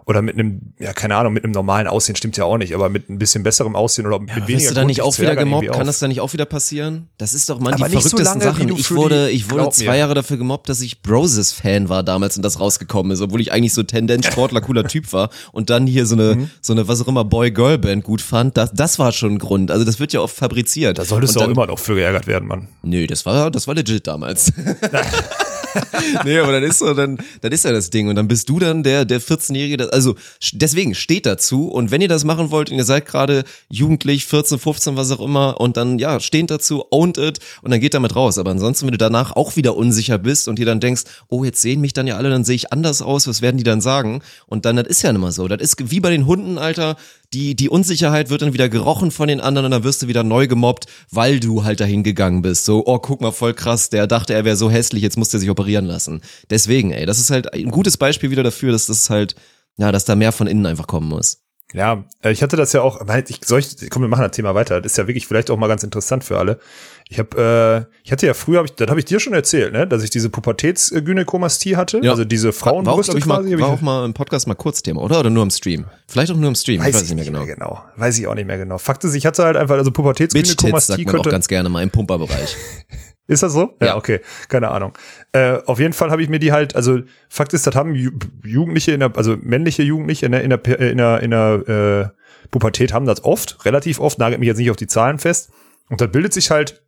oder mit einem, ja, keine Ahnung, mit einem normalen Aussehen stimmt ja auch nicht, aber mit ein bisschen besserem Aussehen oder mit weniger Wirst du da nicht auch wieder gemobbt? Kann das da nicht auch wieder passieren? Das ist doch man Aber die nicht so verrücktesten lange, Sachen. Ich wurde, ich wurde zwei mir. Jahre dafür gemobbt, dass ich Broses-Fan war damals und das rausgekommen ist, obwohl ich eigentlich so Tendenz Sportler, cooler Typ war und dann hier so eine, Mhm. so eine, was auch immer, Boy-Girl-Band gut fand. Das, das war schon ein Grund. Also das wird ja oft fabriziert. Da solltest und du auch dann, immer noch für geärgert werden, Mann. Nö, das war, das war legit damals. nee, aber dann ist so, dann, dann ist ja das Ding und dann bist du dann der, der 14-Jährige, das- also deswegen steht dazu und wenn ihr das machen wollt und ihr seid gerade jugendlich, 14, 15, was auch immer und dann, ja, steht dazu, owned it und dann geht damit raus. Aber ansonsten, wenn du danach auch wieder unsicher bist und dir dann denkst, oh, jetzt sehen mich dann ja alle, dann sehe ich anders aus, was werden die dann sagen? Und dann, das ist ja immer so. Das ist wie bei den Hunden, Alter, die, die Unsicherheit wird dann wieder gerochen von den anderen und dann wirst du wieder neu gemobbt, weil du halt dahin gegangen bist. So, oh, guck mal, voll krass, der dachte, er wäre so hässlich, jetzt muss der sich operieren lassen. Deswegen, ey, das ist halt ein gutes Beispiel wieder dafür, dass das halt, ja, dass da mehr von innen einfach kommen muss. Ja, äh, ich hatte das ja auch, ich, soll ich, komm, wir machen das Thema weiter. Das ist ja wirklich vielleicht auch mal ganz interessant für alle. Ich habe, äh, ich hatte ja früher, hab ich, das habe ich dir schon erzählt, ne, dass ich diese Pubertätsgynäkomastie hatte, Ja. also diese War, war, auch, Frauenbrüste ich, quasi. hab war ich- auch mal im Podcast mal kurz Thema, oder? Oder nur im Stream? Vielleicht auch nur im Stream, weiß ich weiß nicht mehr genau. genau. Weiß ich auch nicht mehr genau. Fakt ist, ich hatte halt einfach, also Pubertätsgynäkomastie sagt man auch könnte, ganz gerne mal im Pumperbereich. Ist das so? Ja, Ja. okay. Keine Ahnung. Äh, auf jeden Fall habe ich mir die halt, also Fakt ist, das haben Ju Jugendliche, in der, also männliche Jugendliche in der, in der, in der, in der äh, Pubertät haben das oft, relativ oft, nagelt mich jetzt nicht auf die Zahlen fest. Und das bildet sich halt,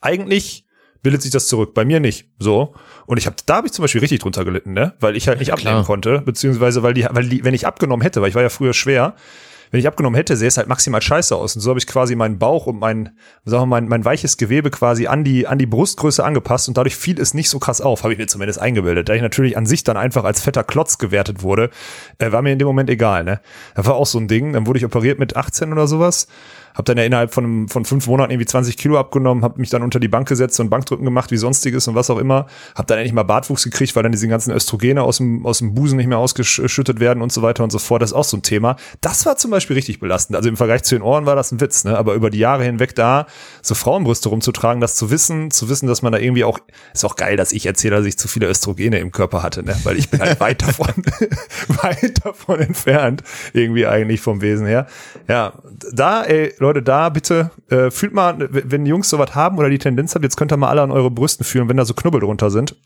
eigentlich bildet sich das zurück, bei mir nicht. So. Und ich habe, da habe ich zum Beispiel richtig drunter gelitten, ne? Weil ich halt nicht abnehmen klar. konnte, beziehungsweise weil die, weil die, wenn ich abgenommen hätte, weil ich war ja früher schwer, wenn ich abgenommen hätte, sähe es halt maximal scheiße aus. Und so habe ich quasi meinen Bauch und mein, sagen wir mal, mein, mein weiches Gewebe quasi an die, an die Brustgröße angepasst und dadurch fiel es nicht so krass auf, habe ich mir zumindest eingebildet. Da ich natürlich an sich dann einfach als fetter Klotz gewertet wurde, äh, war mir in dem Moment egal, ne? Das war auch so ein Ding. Dann wurde ich operiert mit 18 oder sowas. Hab dann ja innerhalb von, einem- von fünf Monaten irgendwie 20 Kilo abgenommen, hab mich dann unter die Bank gesetzt und Bankdrücken gemacht, wie sonstiges und was auch immer. Hab dann endlich mal Bartwuchs gekriegt, weil dann diese ganzen Östrogene aus dem, aus dem Busen nicht mehr ausgeschüttet werden und so weiter und so fort. Das ist auch so ein Thema. Das war zum Beispiel Beispiel richtig belastend. Also im Vergleich zu den Ohren war das ein Witz, ne? Aber über die Jahre hinweg da so Frauenbrüste rumzutragen, das zu wissen, zu wissen, dass man da irgendwie auch, ist auch geil, dass ich erzähle, dass ich zu viele Östrogene im Körper hatte, ne? Weil ich bin halt weit davon, weit davon entfernt, irgendwie eigentlich vom Wesen her. Ja, da, ey, Leute, da bitte, äh, fühlt mal, wenn Jungs sowas haben oder die Tendenz habt, jetzt könnt ihr mal alle an eure Brüsten fühlen, wenn da so Knubbel drunter sind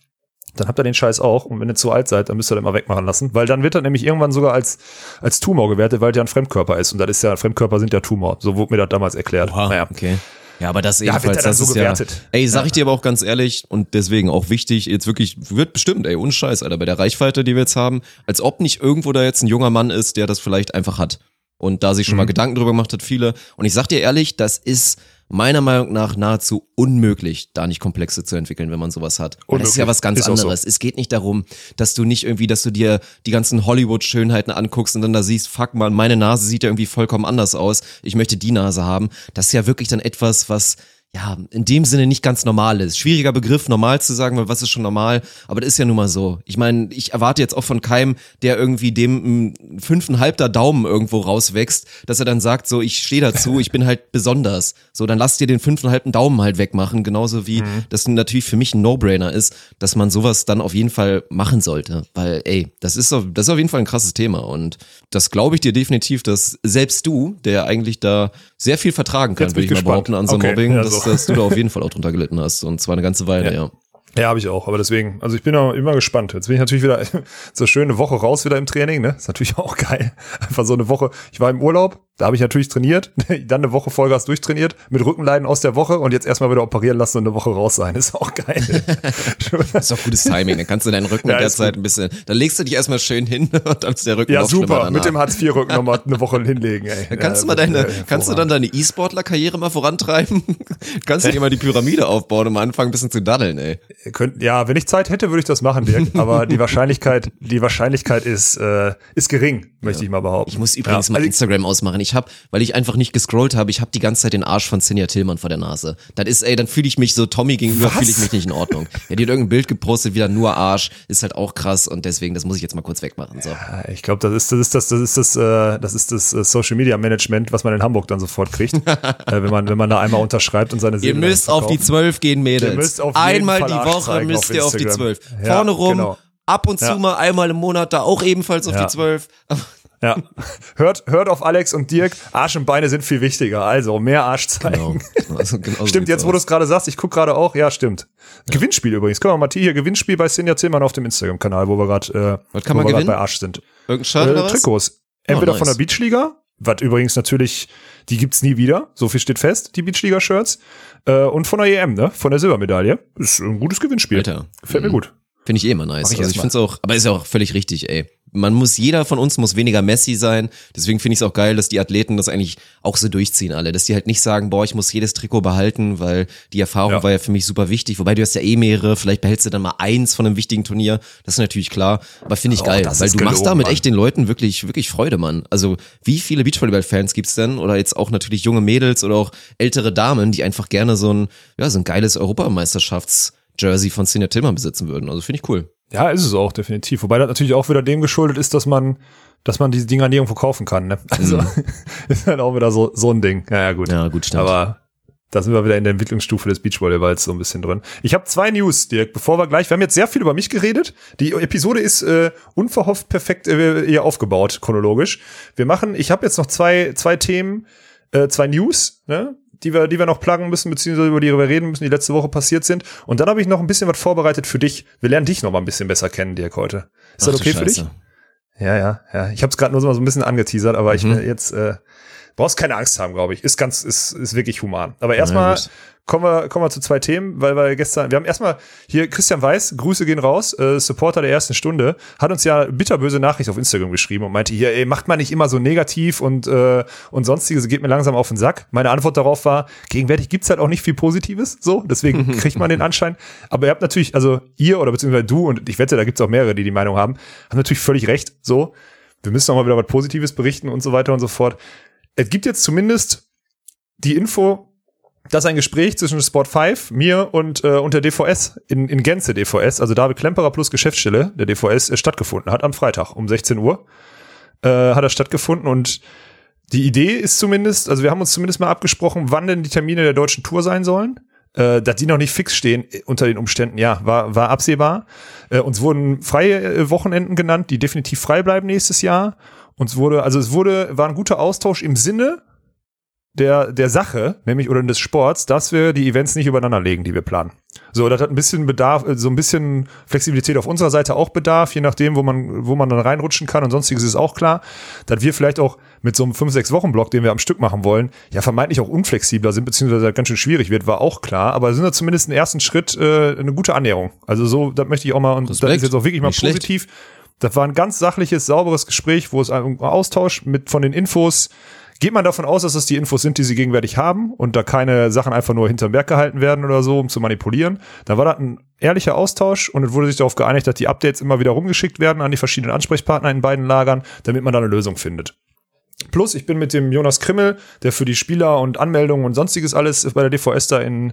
dann habt ihr den Scheiß auch. Und wenn ihr zu alt seid, dann müsst ihr den mal wegmachen lassen. Weil dann wird er nämlich irgendwann sogar als, als Tumor gewertet, weil der ein Fremdkörper ist. Und das ist ja, Fremdkörper sind ja Tumor. So wurde mir das damals erklärt. Oha, naja. okay. Ja, aber das ebenfalls, ja das so ist gewertet. ja, ey, sag ich dir aber auch ganz ehrlich und deswegen auch wichtig, jetzt wirklich, wird bestimmt, ey, ohne Scheiß, Alter, bei der Reichweite, die wir jetzt haben, als ob nicht irgendwo da jetzt ein junger Mann ist, der das vielleicht einfach hat. Und da sich schon mal Mhm. Gedanken drüber gemacht hat, viele. Und ich sag dir ehrlich, das ist meiner Meinung nach nahezu unmöglich, da nicht Komplexe zu entwickeln, wenn man sowas hat. Und das ist ja was ganz Ist auch so. anderes. Es geht nicht darum, dass du nicht irgendwie, dass du dir die ganzen Hollywood-Schönheiten anguckst und dann da siehst, fuck mal, meine Nase sieht ja irgendwie vollkommen anders aus. Ich möchte die Nase haben. Das ist ja wirklich dann etwas, was ja, in dem Sinne nicht ganz normal ist. Schwieriger Begriff, normal zu sagen, weil was ist schon normal? Aber das ist ja nun mal so. Ich meine, ich erwarte jetzt auch von keinem, der irgendwie dem ein fünfeinhalbter Daumen irgendwo rauswächst, dass er dann sagt, so, ich stehe dazu, ich bin halt besonders. So, dann lass dir den fünfeinhalbten Daumen halt wegmachen. Genauso wie das natürlich für mich ein No-Brainer ist, dass man sowas dann auf jeden Fall machen sollte. Weil, ey, das ist, auf- das ist auf jeden Fall ein krasses Thema. Und das glaube ich dir definitiv, dass selbst du, der eigentlich da sehr viel vertragen kann, würde ich ich mal gespannt. behaupten, an so Okay, Mobbing, ja, so. Dass du da auf jeden Fall auch drunter gelitten hast. Und zwar eine ganze Weile, ja. Ja, habe ich auch. Aber deswegen, also ich bin auch immer gespannt. Jetzt bin ich natürlich wieder so schöne Woche raus wieder im Training. Ne? Ist natürlich auch geil. Einfach so eine Woche. Ich war im Urlaub, da habe ich natürlich trainiert, dann eine Woche Vollgas durchtrainiert, mit Rückenleiden aus der Woche und jetzt erstmal wieder operieren lassen und eine Woche raus sein. Ist auch geil. Ist auch gutes Timing. Dann kannst du deinen Rücken Ja, in der ist Zeit gut. ein bisschen, dann legst du dich erstmal schön hin und dann ist der Rücken ja, super. Mit dem Hartz-IV-Rücken nochmal eine Woche hinlegen. Ey. Dann kannst Ja, du mal deine, äh, kannst du dann deine E-Sportler-Karriere mal vorantreiben? kannst du dir mal die Pyramide aufbauen und mal anfangen, ein bisschen zu daddeln, ey. Könnt, ja, wenn ich Zeit hätte, würde ich das machen, Dirk. Aber die Wahrscheinlichkeit, die Wahrscheinlichkeit ist, äh, ist gering, möchte ich mal behaupten. Ich muss übrigens ja. mal also, Instagram ausmachen. Ich habe, weil ich einfach nicht gescrollt habe, ich habe die ganze Zeit den Arsch von Sinja Tillmann vor der Nase. Das ist, ey, dann fühle ich mich so Tommy gegenüber, fühle ich mich nicht in Ordnung. Ja, die hat irgendein Bild gepostet, wieder nur Arsch, ist halt auch krass und deswegen, das muss ich jetzt mal kurz wegmachen. So. Ja, Ich glaube, das ist das ist das das ist das äh, das ist das äh, Social Media Management, was man in Hamburg dann sofort kriegt, äh, wenn man wenn man da einmal unterschreibt und seine Ihr Seele müsst dann auf die zwölf gehen, Mädels. Ihr müsst auf Einmal die Woche zeigen müsst auf ihr auf die zwölf. Ja, Vorne rum, genau. ab und zu Ja. mal einmal im Monat da auch ebenfalls auf Ja. die zwölf. Ja. Hört hört auf Alex und Dirk, Arsch und Beine sind viel wichtiger. Also mehr Arsch zeigen. Genau. Also, genau Stimmt, jetzt wo du es gerade sagst, ich gucke gerade auch, ja, stimmt. Gewinnspiel übrigens. Können wir mal hier Gewinnspiel bei Sinja Zillmann auf dem Instagram-Kanal, wo wir gerade äh, wo wir bei Arsch sind. Irgendein Shirt Äh, oder was? Trikots. Entweder Oh, von der nice. Beachliga, was übrigens natürlich, die gibt's nie wieder, so viel steht fest, die Beachliga-Shirts. Äh, und von der EM, ne? Von der Silbermedaille. Ist ein gutes Gewinnspiel. Alter. Gefällt mir Mhm. gut. Finde ich eh immer nice. Mach ich also ich finde es auch, aber ist ja auch völlig richtig, ey. Man muss, jeder von uns muss weniger Messi sein. Deswegen finde ich es auch geil, dass die Athleten das eigentlich auch so durchziehen alle. Dass die halt nicht sagen, boah, ich muss jedes Trikot behalten, weil die Erfahrung Ja. war ja für mich super wichtig. Wobei du hast ja eh mehrere, vielleicht behältst du dann mal eins von einem wichtigen Turnier. Das ist natürlich klar. Aber finde ich Oh, geil, weil du machst gelogen, damit Mann. echt den Leuten wirklich, wirklich Freude, Mann. Also wie viele Beachvolleyball-Fans gibt's denn? Oder jetzt auch natürlich junge Mädels oder auch ältere Damen, die einfach gerne so ein, ja, so ein geiles Europameisterschafts-Jersey von Sinja Tillmann besitzen würden. Also finde ich cool. Ja, ist es auch, definitiv. Wobei das natürlich auch wieder dem geschuldet ist, dass man, dass man diese Dinger nirgendwo kaufen kann, ne? Also, ist halt auch wieder so, so ein Ding. Ja, ja, gut. Mhm. Ja, gut, stimmt. Aber da sind wir wieder in der Entwicklungsstufe des Beachvolleyballs so ein bisschen drin. Ich habe zwei News, Dirk, bevor wir gleich, wir haben jetzt sehr viel über mich geredet. Die Episode ist äh, unverhofft perfekt äh, hier aufgebaut, chronologisch. Wir machen, ich habe jetzt noch zwei, zwei Themen, äh, zwei News, ne? Die wir, die wir noch pluggen müssen, beziehungsweise über die wir reden müssen, die letzte Woche passiert sind. Und dann habe ich noch ein bisschen was vorbereitet für dich. Wir lernen dich noch mal ein bisschen besser kennen, Dirk, heute. Ist das Ach du okay für dich? Ja, ja, ja. Ich habe es gerade nur so ein bisschen angeteasert, aber ich Mhm. will jetzt äh, brauchst keine Angst haben, glaube ich. Ist ganz, ist, ist wirklich human. Aber erstmal gut. Kommen wir, kommen wir zu zwei Themen, weil wir gestern, wir haben erstmal hier Christian Weiß, Grüße gehen raus, äh, Supporter der ersten Stunde, hat uns ja bitterböse Nachricht auf Instagram geschrieben und meinte hier, ey, macht mal nicht immer so negativ und äh, und sonstiges, geht mir langsam auf den Sack. Meine Antwort darauf war, gegenwärtig gibt's halt auch nicht viel Positives, so, deswegen kriegt man den Anschein. Aber ihr habt natürlich, also ihr oder beziehungsweise du und ich wette, da gibt's auch mehrere, die die Meinung haben, haben natürlich völlig recht, so. Wir müssen auch mal wieder was Positives berichten und so weiter und so fort. Es gibt jetzt zumindest die Info, dass ein Gespräch zwischen Sport 5, mir und, äh, und der DVS in, in Gänze DVS, also David Klemperer plus Geschäftsstelle der DVS, äh, stattgefunden hat am Freitag um 16 Uhr. Äh, hat er stattgefunden und Die Idee ist zumindest, also wir haben uns zumindest mal abgesprochen, wann denn die Termine der deutschen Tour sein sollen. Äh, dass die noch nicht fix stehen äh, unter den Umständen, ja, war, war absehbar. Äh, uns wurden freie äh, Wochenenden genannt, die definitiv frei bleiben nächstes Jahr. Uns wurde, also es wurde, war ein guter Austausch im Sinne der, der Sache, nämlich oder des Sports, dass wir die Events nicht übereinander legen, die wir planen. So, das hat ein bisschen Bedarf, äh, so ein bisschen Flexibilität auf unserer Seite auch Bedarf, je nachdem, wo man, wo man dann reinrutschen kann und sonstiges ist auch klar, dass wir vielleicht auch mit so einem 5-6 Wochen Block, den wir am Stück machen wollen, ja vermeintlich auch unflexibler sind, beziehungsweise ganz schön schwierig wird, war auch klar, aber sind da zumindest einen ersten Schritt äh, eine gute Annäherung. Also so, das möchte ich auch mal, und das Respekt. ist jetzt auch wirklich mal Nicht schlecht. positiv. Das war ein ganz sachliches, sauberes Gespräch, wo es einen Austausch mit von den Infos Geht man davon aus, dass das die Infos sind, die sie gegenwärtig haben und da keine Sachen einfach nur hinterm Berg gehalten werden oder so, um zu manipulieren, dann war das ein ehrlicher Austausch und es wurde sich darauf geeinigt, dass die Updates immer wieder rumgeschickt werden an die verschiedenen Ansprechpartner in beiden Lagern, damit man da eine Lösung findet. Plus, ich bin mit dem Jonas Krimmel, der für die Spieler und Anmeldungen und sonstiges alles bei der DVS da in,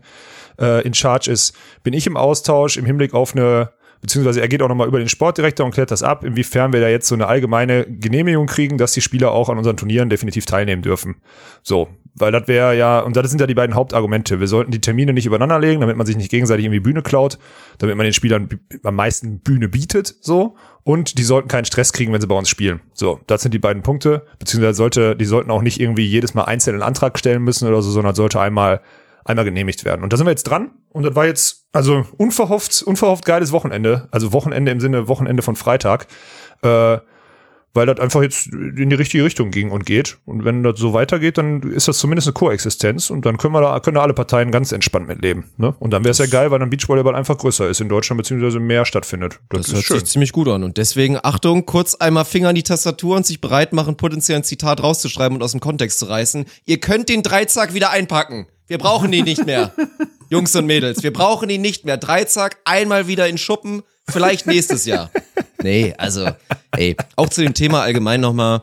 äh, in Charge ist, bin ich im Austausch im Hinblick auf eine, beziehungsweise er geht auch nochmal über den Sportdirektor und klärt das ab, inwiefern wir da jetzt so eine allgemeine Genehmigung kriegen, dass die Spieler auch an unseren Turnieren definitiv teilnehmen dürfen. So, weil das wäre ja, und das sind ja die beiden Hauptargumente. Wir sollten die Termine nicht übereinander legen, damit man sich nicht gegenseitig irgendwie Bühne klaut, damit man den Spielern am meisten Bühne bietet, so. Und die sollten keinen Stress kriegen, wenn sie bei uns spielen. So, das sind die beiden Punkte. Beziehungsweise sollte, die sollten auch nicht irgendwie jedes Mal einzeln einen Antrag stellen müssen oder so, sondern sollte einmal, einmal genehmigt werden. Und da sind wir jetzt dran. Und das war jetzt, also unverhofft, unverhofft geiles Wochenende. Also Wochenende im Sinne Wochenende von Freitag. Äh, weil das einfach jetzt in die richtige Richtung ging und geht. Und wenn das so weitergeht, dann ist das zumindest eine Koexistenz und dann können wir da, können da alle Parteien ganz entspannt mitleben. Ne? Und dann wäre es ja geil, weil dann Beachvolleyball einfach größer ist in Deutschland, beziehungsweise mehr stattfindet. Das, Das ist hört schön. sich ziemlich gut an. Und deswegen, Achtung, kurz einmal Finger an die Tastatur und sich bereit machen, potenziell ein Zitat rauszuschreiben und aus dem Kontext zu reißen. Ihr könnt den Dreizack wieder einpacken. Wir brauchen ihn nicht mehr. Jungs und Mädels, wir brauchen ihn nicht mehr. Dreizack, einmal wieder in Schuppen, vielleicht nächstes Jahr. Nee, also, ey, auch zu dem Thema allgemein nochmal.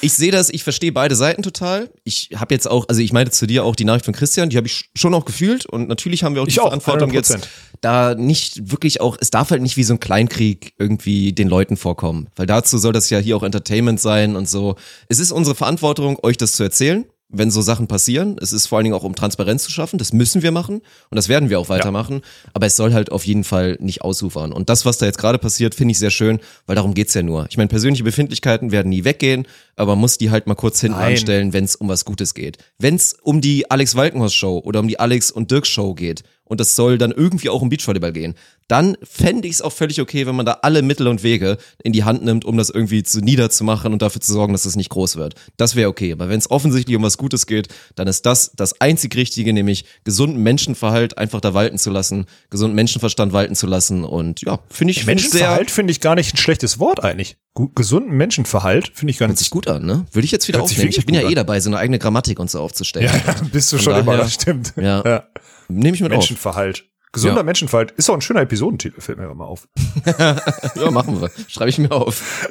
Ich sehe das, ich verstehe beide Seiten total. Ich habe jetzt auch, also ich meinte zu dir auch die Nachricht von Christian, die habe ich schon auch gefühlt und natürlich haben wir auch Ich die auch, Verantwortung 100%. jetzt da nicht wirklich auch, es darf halt nicht wie so ein Kleinkrieg irgendwie den Leuten vorkommen, weil dazu soll das ja hier auch Entertainment sein und so. Es ist unsere Verantwortung, euch das zu erzählen, wenn so Sachen passieren. Es ist vor allen Dingen auch, um Transparenz zu schaffen. Das müssen wir machen und das werden wir auch weitermachen. Aber es soll halt auf jeden Fall nicht ausufern. Und das, was da jetzt gerade passiert, finde ich sehr schön, weil darum geht's ja nur. Ich meine, persönliche Befindlichkeiten werden nie weggehen, aber man muss die halt mal kurz hinten Nein. anstellen, wenn es um was Gutes geht. Wenn es um die Alex Walkenhorst Show oder um die Alex und Dirk Show geht und das soll dann irgendwie auch um Beachvolleyball gehen, dann fände ich es auch völlig okay, wenn man da alle Mittel und Wege in die Hand nimmt, um das irgendwie zu niederzumachen und dafür zu sorgen, dass es nicht groß wird. Das wäre okay. Aber wenn es offensichtlich um was Gutes geht, dann ist das das einzig Richtige, nämlich gesunden Menschenverhalt einfach da walten zu lassen, gesunden Menschenverstand walten zu lassen und ja, finde ich Menschenverhalt finde ich gar nicht ein schlechtes Wort eigentlich. Gesunden Menschenverhalt finde ich Hört ganz sich gut an, ne? Würde ich jetzt wieder Hört aufnehmen. Ich bin ja eh dabei, so eine eigene Grammatik und so aufzustellen. Ja, bist du Von schon immer, das stimmt. Ja. Nehme ich mit auf. Menschenverhalt. Gesunder Ja. Menschenverhalt ist auch ein schöner Episodentitel, fällt mir immer auf. Ja, machen wir. Schreibe ich mir auf.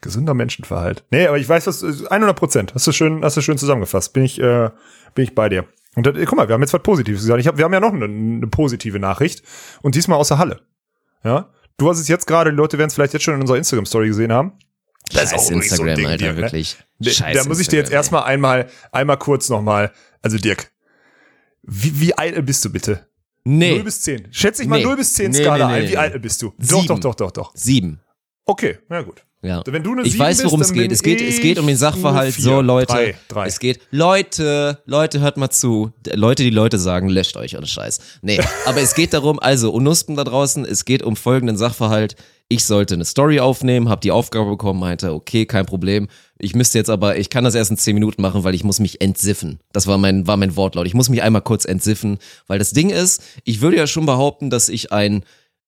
Gesunder Menschenverhalt. Nee, aber ich weiß, was 100 Prozent. Hast du schön, hast du schön zusammengefasst. Bin ich, äh, bin ich bei dir. Und das, guck mal, wir haben jetzt was Positives gesagt. Ich hab, wir haben ja noch eine, eine positive Nachricht und diesmal aus der Halle. Ja, du hast es jetzt gerade. Die Leute werden es vielleicht jetzt schon in unserer Instagram Story gesehen haben. Das ist Scheiß so ein Instagram, Ding, Alter, Dirk, ne? wirklich. Da- Scheiß da muss ich dir jetzt erstmal einmal, einmal kurz nochmal, also Dirk, wie, wie eitel bist du bitte? Nee. 0 bis 10. Schätze ich mal Nee. 0 bis 10 Nee, Skala nee, nee, ein. Wie eitel bist du? Doch, Sieben. doch, doch, doch, doch. Sieben. Okay, na gut. Ja. Wenn du eine ich weiß, worum es geht. Es geht, es geht um den Sachverhalt. vier. So, Leute. Drei, drei. Es geht. Leute, Leute, hört mal zu. Leute, die Leute sagen, löscht euch ohne Scheiß. Nee, aber es geht darum, also, Unuspen da draußen, es geht um folgenden Sachverhalt. Ich sollte eine Story aufnehmen, habe die Aufgabe bekommen, meinte, okay, kein Problem. Ich müsste jetzt aber, ich kann das erst in zehn Minuten machen, weil ich muss mich entsiffen. Das war mein, war mein Wortlaut. Ich muss mich einmal kurz entsiffen, weil das Ding ist, ich würde ja schon behaupten, dass ich ein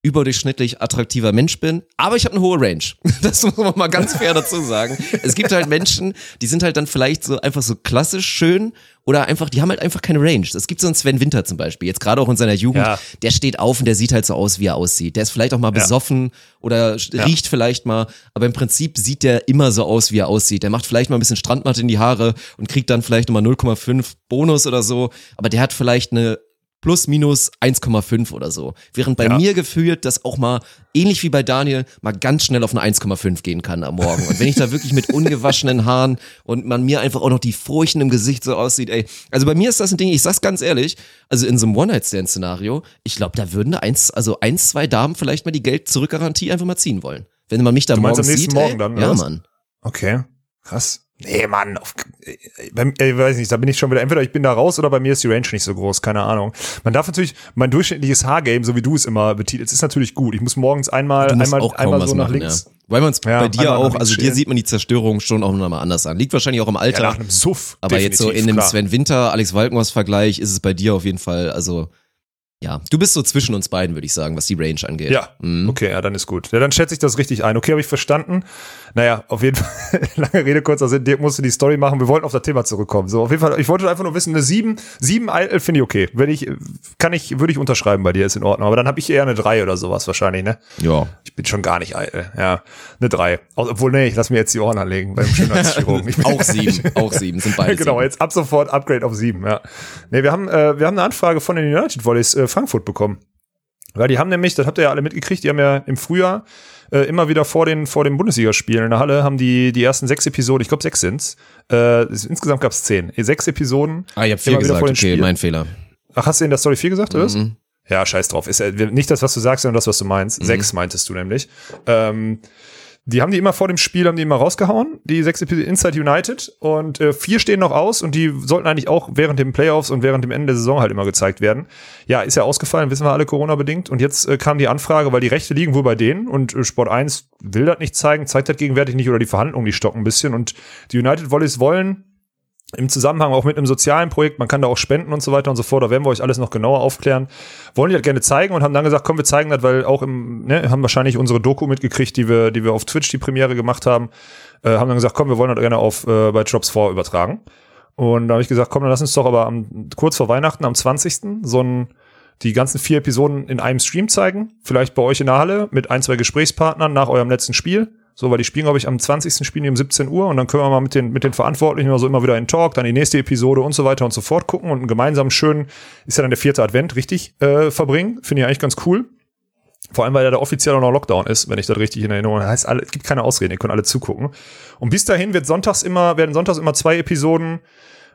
überdurchschnittlich attraktiver Mensch bin, aber ich habe eine hohe Range. Das muss man mal ganz fair dazu sagen. Es gibt halt Menschen, die sind halt dann vielleicht so einfach so klassisch schön oder einfach, die haben halt einfach keine Range. Es gibt so einen Sven Winter zum Beispiel, jetzt gerade auch in seiner Jugend, Ja. der steht auf und der sieht halt so aus, wie er aussieht. Der ist vielleicht auch mal Ja. besoffen oder riecht vielleicht mal, aber im Prinzip sieht der immer so aus, wie er aussieht. Der macht vielleicht mal ein bisschen Strandmatte in die Haare und kriegt dann vielleicht nochmal 0,5 Bonus oder so, aber der hat vielleicht eine plus minus 1,5 oder so. Während bei Ja. mir gefühlt das auch mal, ähnlich wie bei Daniel, mal ganz schnell auf eine 1,5 gehen kann am Morgen. Und wenn ich da wirklich mit ungewaschenen Haaren und man mir einfach auch noch die Furchen im Gesicht so aussieht, ey. Also bei mir ist das ein Ding, ich sag's ganz ehrlich, also in so einem One-Night-Stand-Szenario, ich glaube, da würden da eins, also eins, zwei Damen vielleicht mal die Geld-Zurück-Garantie einfach mal ziehen wollen. Wenn man mich da meinst morgens am nächsten sieht, Morgen ey, dann, Ja, was? Mann. Okay, krass. Nee, Mann, auf, äh, beim, äh, weiß nicht, da bin ich schon wieder, entweder ich bin da raus oder bei mir ist die Range nicht so groß, keine Ahnung. Man darf natürlich, mein durchschnittliches Haargame, so wie du es immer betitelst, ist natürlich gut. Ich muss morgens einmal, einmal, auch einmal so nach machen, links. ja. Weil man es Ja, bei dir auch, also dir sieht man die Zerstörung schon auch nochmal anders an. Liegt wahrscheinlich auch im Ja, Alter. nach einem Suff. aber jetzt so in dem klar. Sven Winter, Alex Walkenhorst Vergleich ist es bei dir auf jeden Fall, also ja, du bist so zwischen uns beiden, würde ich sagen, was die Range angeht. Ja, Mhm. okay, ja, dann ist gut. Ja, dann schätze ich das richtig ein. Okay, habe ich verstanden. Naja, auf jeden Fall, lange Rede, kurzer Sinn, Dirk musste die Story machen. Wir wollten auf das Thema zurückkommen. So, auf jeden Fall, ich wollte einfach nur wissen, eine 7, 7 Eitel finde ich okay. Wenn ich, kann ich, würde ich unterschreiben bei dir, ist in Ordnung. Aber dann habe ich eher eine 3 oder sowas wahrscheinlich, ne? Ja. Ich bin schon gar nicht eitel. Ja, eine 3. Obwohl, nee, ich lass mir jetzt die Ohren anlegen beim Schönheitschirurgen. Auch sieben, auch sieben, sind beide genau, sieben. jetzt ab sofort Upgrade auf 7, ja. Nee, wir haben, äh, wir haben eine Anfrage von den United Volleys äh, Frankfurt bekommen. Weil die haben nämlich, das habt ihr ja alle mitgekriegt, die haben ja im Frühjahr äh, immer wieder vor den, vor den Bundesligaspielen in der Halle haben die die ersten sechs Episoden, ich glaube sechs sind's. Äh, es- insgesamt gab's zehn. Sechs Episoden. Ah, ich habe vier gesagt, okay, Spielen. mein Fehler. Ach, hast du in der Story 4 gesagt, oder was? Mhm. Ja, scheiß drauf. Ist ja nicht das, was du sagst, sondern das, was du meinst. Sechs meintest du nämlich. Ähm, die haben die immer vor dem Spiel, haben die immer rausgehauen, die sechs Episoden Inside United. Und äh, vier stehen noch aus und die sollten eigentlich auch während den Playoffs und während dem Ende der Saison halt immer gezeigt werden. Ja, ist ja ausgefallen, wissen wir alle Corona-bedingt. Und jetzt äh, kam die Anfrage, weil die Rechte liegen wohl bei denen und äh, Sport 1 will das nicht zeigen, zeigt das gegenwärtig nicht oder die Verhandlungen, die stocken ein bisschen. Und die United Volleys wollen im Zusammenhang auch mit einem sozialen Projekt, man kann da auch spenden und so weiter und so fort, da werden wir euch alles noch genauer aufklären, wollen die das gerne zeigen und haben dann gesagt, komm, wir zeigen das, weil auch im, ne, haben wahrscheinlich unsere Doku mitgekriegt, die wir, die wir auf Twitch die Premiere gemacht haben, äh, haben dann gesagt, komm, wir wollen das gerne auf äh, bei Jobs 4 übertragen. Und da habe ich gesagt, komm, dann lass uns doch aber am, kurz vor Weihnachten, am 20. so ein die ganzen vier Episoden in einem Stream zeigen. Vielleicht bei euch in der Halle mit ein, zwei Gesprächspartnern nach eurem letzten Spiel. So, weil die spielen, glaube ich, am 20. spielen die um 17 Uhr und dann können wir mal mit den, mit den Verantwortlichen oder so immer wieder in Talk, dann die nächste Episode und so weiter und so fort gucken und einen gemeinsamen schönen, ist ja dann der vierte Advent, richtig, äh, verbringen. Finde ich eigentlich ganz cool. Vor allem, weil ja da offiziell auch noch Lockdown ist, wenn ich das richtig in Erinnerung habe. Heißt, alle, es gibt keine Ausreden, ihr könnt alle zugucken. Und bis dahin wird sonntags immer, werden sonntags immer zwei Episoden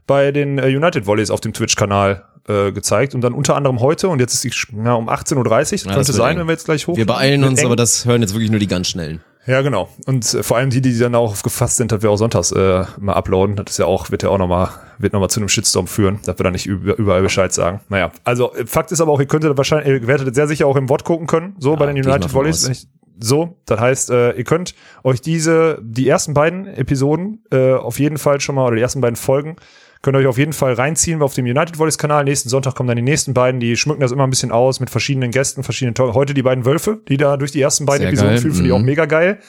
bei den äh, United Volleys auf dem Twitch-Kanal äh, gezeigt. Und dann unter anderem heute, und jetzt ist die ja, um 18.30 Uhr, Ja, könnte sein, eng. wenn wir jetzt gleich hoch. Wir beeilen uns, eng. aber das hören jetzt wirklich nur die ganz schnellen. Ja, genau. Und äh, vor allem die, die dann auch gefasst sind, dass wir auch sonntags äh, mal uploaden. Das ist ja auch, wird ja auch nochmal, wird nochmal zu einem Shitstorm führen, dass wir da nicht über, überall Bescheid sagen. Naja, also äh, Fakt ist aber auch, ihr könntet wahrscheinlich, ihr werdet das sehr sicher auch im Wort gucken können, so bei den United Volleys. So, das heißt, äh, ihr könnt euch diese, die ersten beiden Episoden äh, auf jeden Fall schon mal, oder die ersten beiden Folgen, könnt ihr euch auf jeden Fall reinziehen auf dem United Volleys Kanal. Nächsten Sonntag kommen dann die nächsten beiden, die schmücken das immer ein bisschen aus mit verschiedenen Gästen, verschiedenen Talk. Heute die beiden Wölfe, die da durch die ersten beiden Sehr Episoden fühlen, finde ich auch Mhm. mega geil.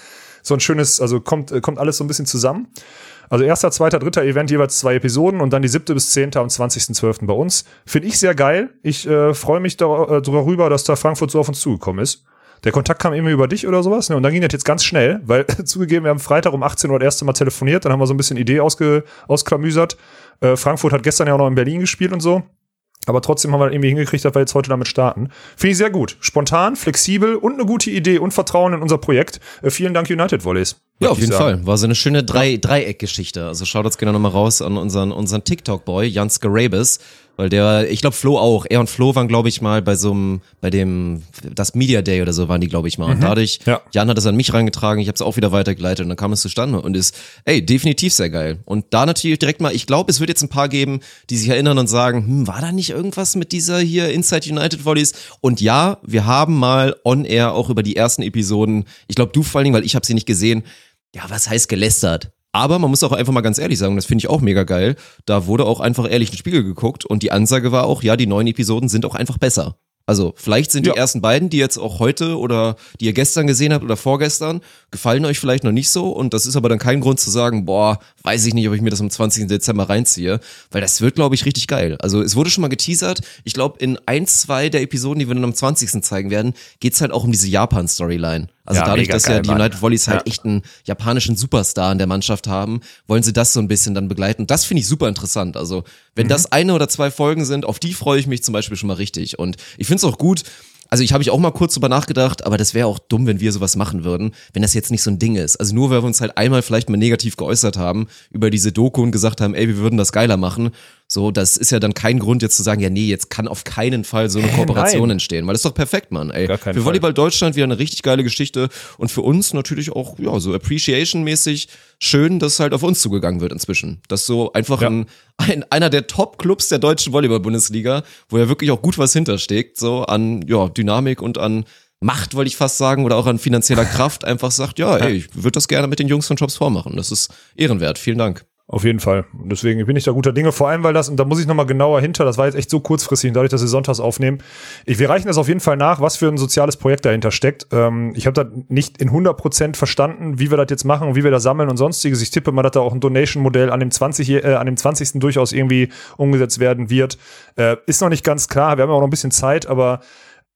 So ein schönes, also kommt, äh, kommt alles so ein bisschen zusammen. Also erster, zweiter, dritter Event jeweils zwei Episoden und dann die siebte bis zehnte am 20.12. bei uns. Finde ich sehr geil. Ich äh, freue mich dar- äh, darüber, dass da Frankfurt so auf uns zugekommen ist. Der Kontakt kam irgendwie über dich oder sowas, ne? Und dann ging das jetzt ganz schnell, weil zugegeben, wir haben Freitag um 18 Uhr das erste Mal telefoniert, dann haben wir so ein bisschen Idee ausge, ausklamüsert. Äh, Frankfurt hat gestern ja auch noch in Berlin gespielt und so. Aber trotzdem haben wir irgendwie hingekriegt, dass wir jetzt heute damit starten. Finde ich sehr gut. Spontan, flexibel und eine gute Idee und Vertrauen in unser Projekt. Äh, vielen Dank, United Volleys. Ja, auf jeden sagen. Fall. War so eine schöne Drei Dreieckgeschichte. Also schaut uns gerne nochmal raus an unseren, unseren TikTok-Boy, Jans Garabis. Weil der, ich glaube Flo auch. Er und Flo waren, glaube ich, mal bei so einem, bei dem, das Media Day oder so waren die, glaube ich, mal. Und dadurch, Ja. Jan hat es an mich reingetragen, ich habe es auch wieder weitergeleitet und dann kam es zustande und ist, ey, definitiv sehr geil. Und da natürlich direkt mal, ich glaube, es wird jetzt ein paar geben, die sich erinnern und sagen, hm, war da nicht irgendwas mit dieser hier Inside United Volleys? Und ja, wir haben mal on air auch über die ersten Episoden, ich glaube du vor allen Dingen, weil ich habe sie nicht gesehen, ja, was heißt gelästert? Aber man muss auch einfach mal ganz ehrlich sagen, das finde ich auch mega geil, da wurde auch einfach ehrlich in den Spiegel geguckt und die Ansage war auch, ja, die neuen Episoden sind auch einfach besser. Also vielleicht sind Ja. die ersten beiden, die jetzt auch heute oder die ihr gestern gesehen habt oder vorgestern, gefallen euch vielleicht noch nicht so und das ist aber dann kein Grund zu sagen, boah, weiß ich nicht, ob ich mir das am 20. Dezember reinziehe, weil das wird, glaube ich, richtig geil. Also es wurde schon mal geteasert, ich glaube in ein, zwei der Episoden, die wir dann am 20. zeigen werden, geht's halt auch um diese Japan-Storyline. Also Ja, dadurch, dass ja die. United Volleys halt Ja. echt einen japanischen Superstar in der Mannschaft haben, wollen sie das so ein bisschen dann begleiten. Das finde ich super interessant. Also Mhm. wenn das eine oder zwei Folgen sind, auf die freue ich mich zum Beispiel schon mal richtig. Und ich finde es auch gut, also ich habe ich auch mal kurz drüber nachgedacht, aber das wäre auch dumm, wenn wir sowas machen würden, wenn das jetzt nicht so ein Ding ist. Also nur weil wir uns halt einmal vielleicht mal negativ geäußert haben über diese Doku und gesagt haben, ey, wir würden das geiler machen. So, das ist ja dann kein Grund jetzt zu sagen, ja nee, jetzt kann auf keinen Fall so eine Kooperation nein. entstehen, weil das ist doch perfekt, Mann. Ey, für Fall. Volleyball Deutschland wieder eine richtig geile Geschichte und für uns natürlich auch ja so Appreciation-mäßig schön, dass halt auf uns zugegangen wird inzwischen. Dass so einfach Ja. ein, ein einer der Top-Clubs der deutschen Volleyball-Bundesliga, wo ja wirklich auch gut was hintersteckt, so an ja Dynamik und an Macht, wollte ich fast sagen, oder auch an finanzieller Kraft, einfach sagt, ja, ey, ich würde das gerne mit den Jungs von Jobs vormachen. Das ist ehrenwert. Vielen Dank. Auf jeden Fall. Deswegen bin ich da guter Dinge. Vor allem, weil das, und da muss ich nochmal genauer hinter, das war jetzt echt so kurzfristig, dadurch, dass wir sonntags aufnehmen. Ich, wir reichen das auf jeden Fall nach, was für ein soziales Projekt dahinter steckt. Ähm, ich habe da nicht in 100% verstanden, wie wir das jetzt machen und wie wir das sammeln und sonstiges. Ich tippe mal, dass da auch ein Donation-Modell an dem 20. Äh, an dem 20. durchaus irgendwie umgesetzt werden wird. Äh, ist noch nicht ganz klar. Wir haben ja auch noch ein bisschen Zeit, aber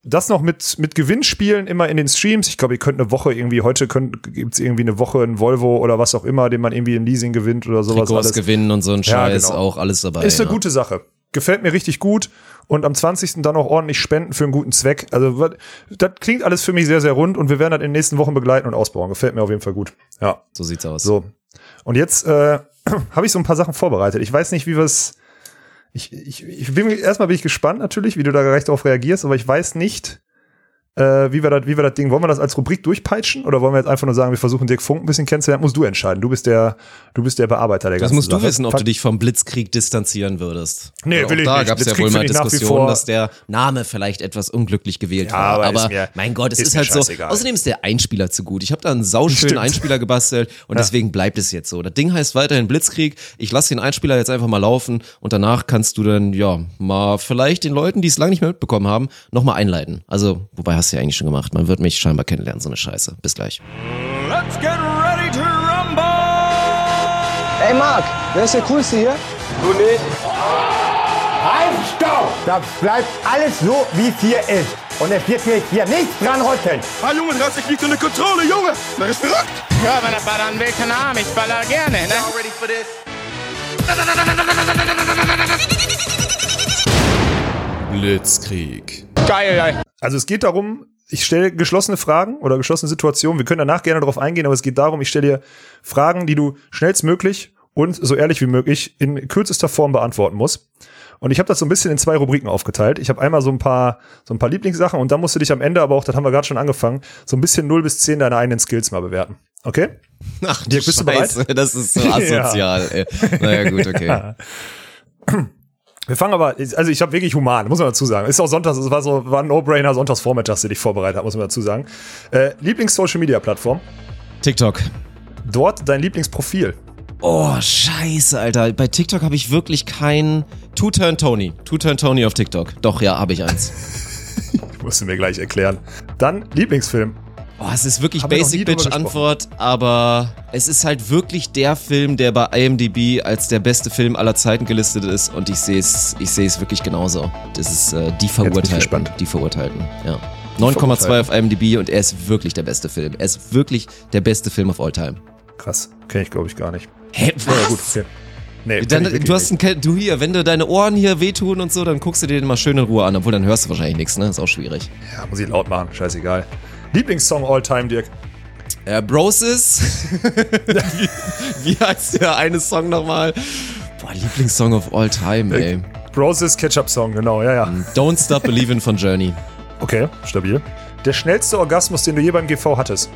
das noch mit, mit Gewinnspielen immer in den Streams. Ich glaube, ihr könnt eine Woche irgendwie, heute gibt es irgendwie eine Woche ein Volvo oder was auch immer, den man irgendwie im Leasing gewinnt oder sowas. Trikots alles. gewinnen und so ein Ja, Scheiß, genau. auch alles dabei. Ist eine ja. gute Sache. Gefällt mir richtig gut. Und am 20. dann auch ordentlich spenden für einen guten Zweck. Also, das klingt alles für mich sehr, sehr rund und wir werden das in den nächsten Wochen begleiten und ausbauen. Gefällt mir auf jeden Fall gut. Ja. So sieht's aus. So. Und jetzt äh, habe ich so ein paar Sachen vorbereitet. Ich weiß nicht, wie wir es. Ich, ich, ich bin erstmal bin ich gespannt natürlich, wie du da gleich darauf reagierst, aber ich weiß nicht, äh, wie wir das, wie wir das Ding, wollen wir das als Rubrik durchpeitschen oder wollen wir jetzt einfach nur sagen, wir versuchen Dirk Funk ein bisschen kennenzulernen? Musst du entscheiden. Du bist der, du bist der Bearbeiter der Das musst du Sache. wissen, ob du dich vom Blitzkrieg distanzieren würdest. Nee, will ich da nicht. gab es ja wohl mal Diskussionen, dass der Name vielleicht etwas unglücklich gewählt Ja, war. aber Aber, mir- mein Gott, es ist ist, halt so. Außerdem ist der Einspieler zu gut. Ich habe da einen sauschönen Stimmt. Einspieler gebastelt und deswegen bleibt es jetzt so. Das Ding heißt weiterhin Blitzkrieg. Ich lasse den Einspieler jetzt einfach mal laufen und danach kannst du dann, ja, mal vielleicht den Leuten, die es lange nicht mehr mitbekommen haben, nochmal einleiten. Also, wobei hast du ja eigentlich schon gemacht. Man wird mich scheinbar kennenlernen, so eine Scheiße. Bis gleich. Let's get ready to rumble! Ey Marc, wer ist der Coolste hier? Du nicht? Halt, stopp! Das bleibt alles so, wie es hier ist. Und es wird mir hier nichts dran rütteln. Ah, Junge, du hast dich nicht unter Kontrolle, Junge! Das ist verrückt! Ja, wenn er ballern will, keine Ahnung, ich baller gerne, ne? Blitzkrieg. Geil, ey. Also es geht darum, ich stelle geschlossene Fragen oder geschlossene Situationen. Wir können danach gerne darauf eingehen, aber es geht darum, ich stelle dir Fragen, die du schnellstmöglich und so ehrlich wie möglich in kürzester Form beantworten musst. Und ich habe das so ein bisschen in zwei Rubriken aufgeteilt. Ich habe einmal so ein paar so ein paar Lieblingssachen und dann musst du dich am Ende, aber auch das haben wir gerade schon angefangen, so ein bisschen 0 bis 10 deine eigenen Skills mal bewerten. Okay? Ach, Dirk, bist du bereit? Scheiße, das ist so asozial. ey. Naja, gut, okay. Wir fangen aber, also ich habe wirklich human, muss man dazu sagen. Ist auch Sonntags, es war so, war ein No-Brainer, Sonntagsvormittags, den ich vorbereitet habe, muss man dazu sagen. Äh, Lieblings-Social-Media-Plattform. TikTok. Dort dein Lieblingsprofil. Oh, scheiße, Alter. Bei TikTok habe ich wirklich kein Two-Turn Tony. Two-Turn Tony auf TikTok. Doch, ja, habe ich eins. Musst du mir gleich erklären. Dann Lieblingsfilm. Oh, es ist wirklich Haben Basic Bitch. Antwort, aber es ist halt wirklich der Film, der bei IMDb als der beste Film aller Zeiten gelistet ist und ich sehe es ich sehe es wirklich genauso. Das ist äh, die Verurteilten, die Verurteilten, ja. 9,2 auf IMDb und er ist wirklich der beste Film. Er ist wirklich der beste Film of all time. Krass. Kenne ich, glaube ich, gar nicht. Hä, Ja, gut, okay. Nee, Dann, du hast ein, du hier, wenn du deine Ohren hier wehtun und so, dann guckst du dir den mal schön in Ruhe an, obwohl dann hörst du wahrscheinlich nichts, ne? Ist auch schwierig. Ja, muss ich laut machen. Scheißegal. Lieblingssong all time, Dirk. Äh, Broses. wie, wie heißt der eine Song nochmal? Boah, Lieblingssong of all time, ey. Broses Ketchup-Song, genau, ja, ja. Don't Stop Believin' von Journey. Okay, stabil. Der schnellste Orgasmus, den du je beim GV hattest.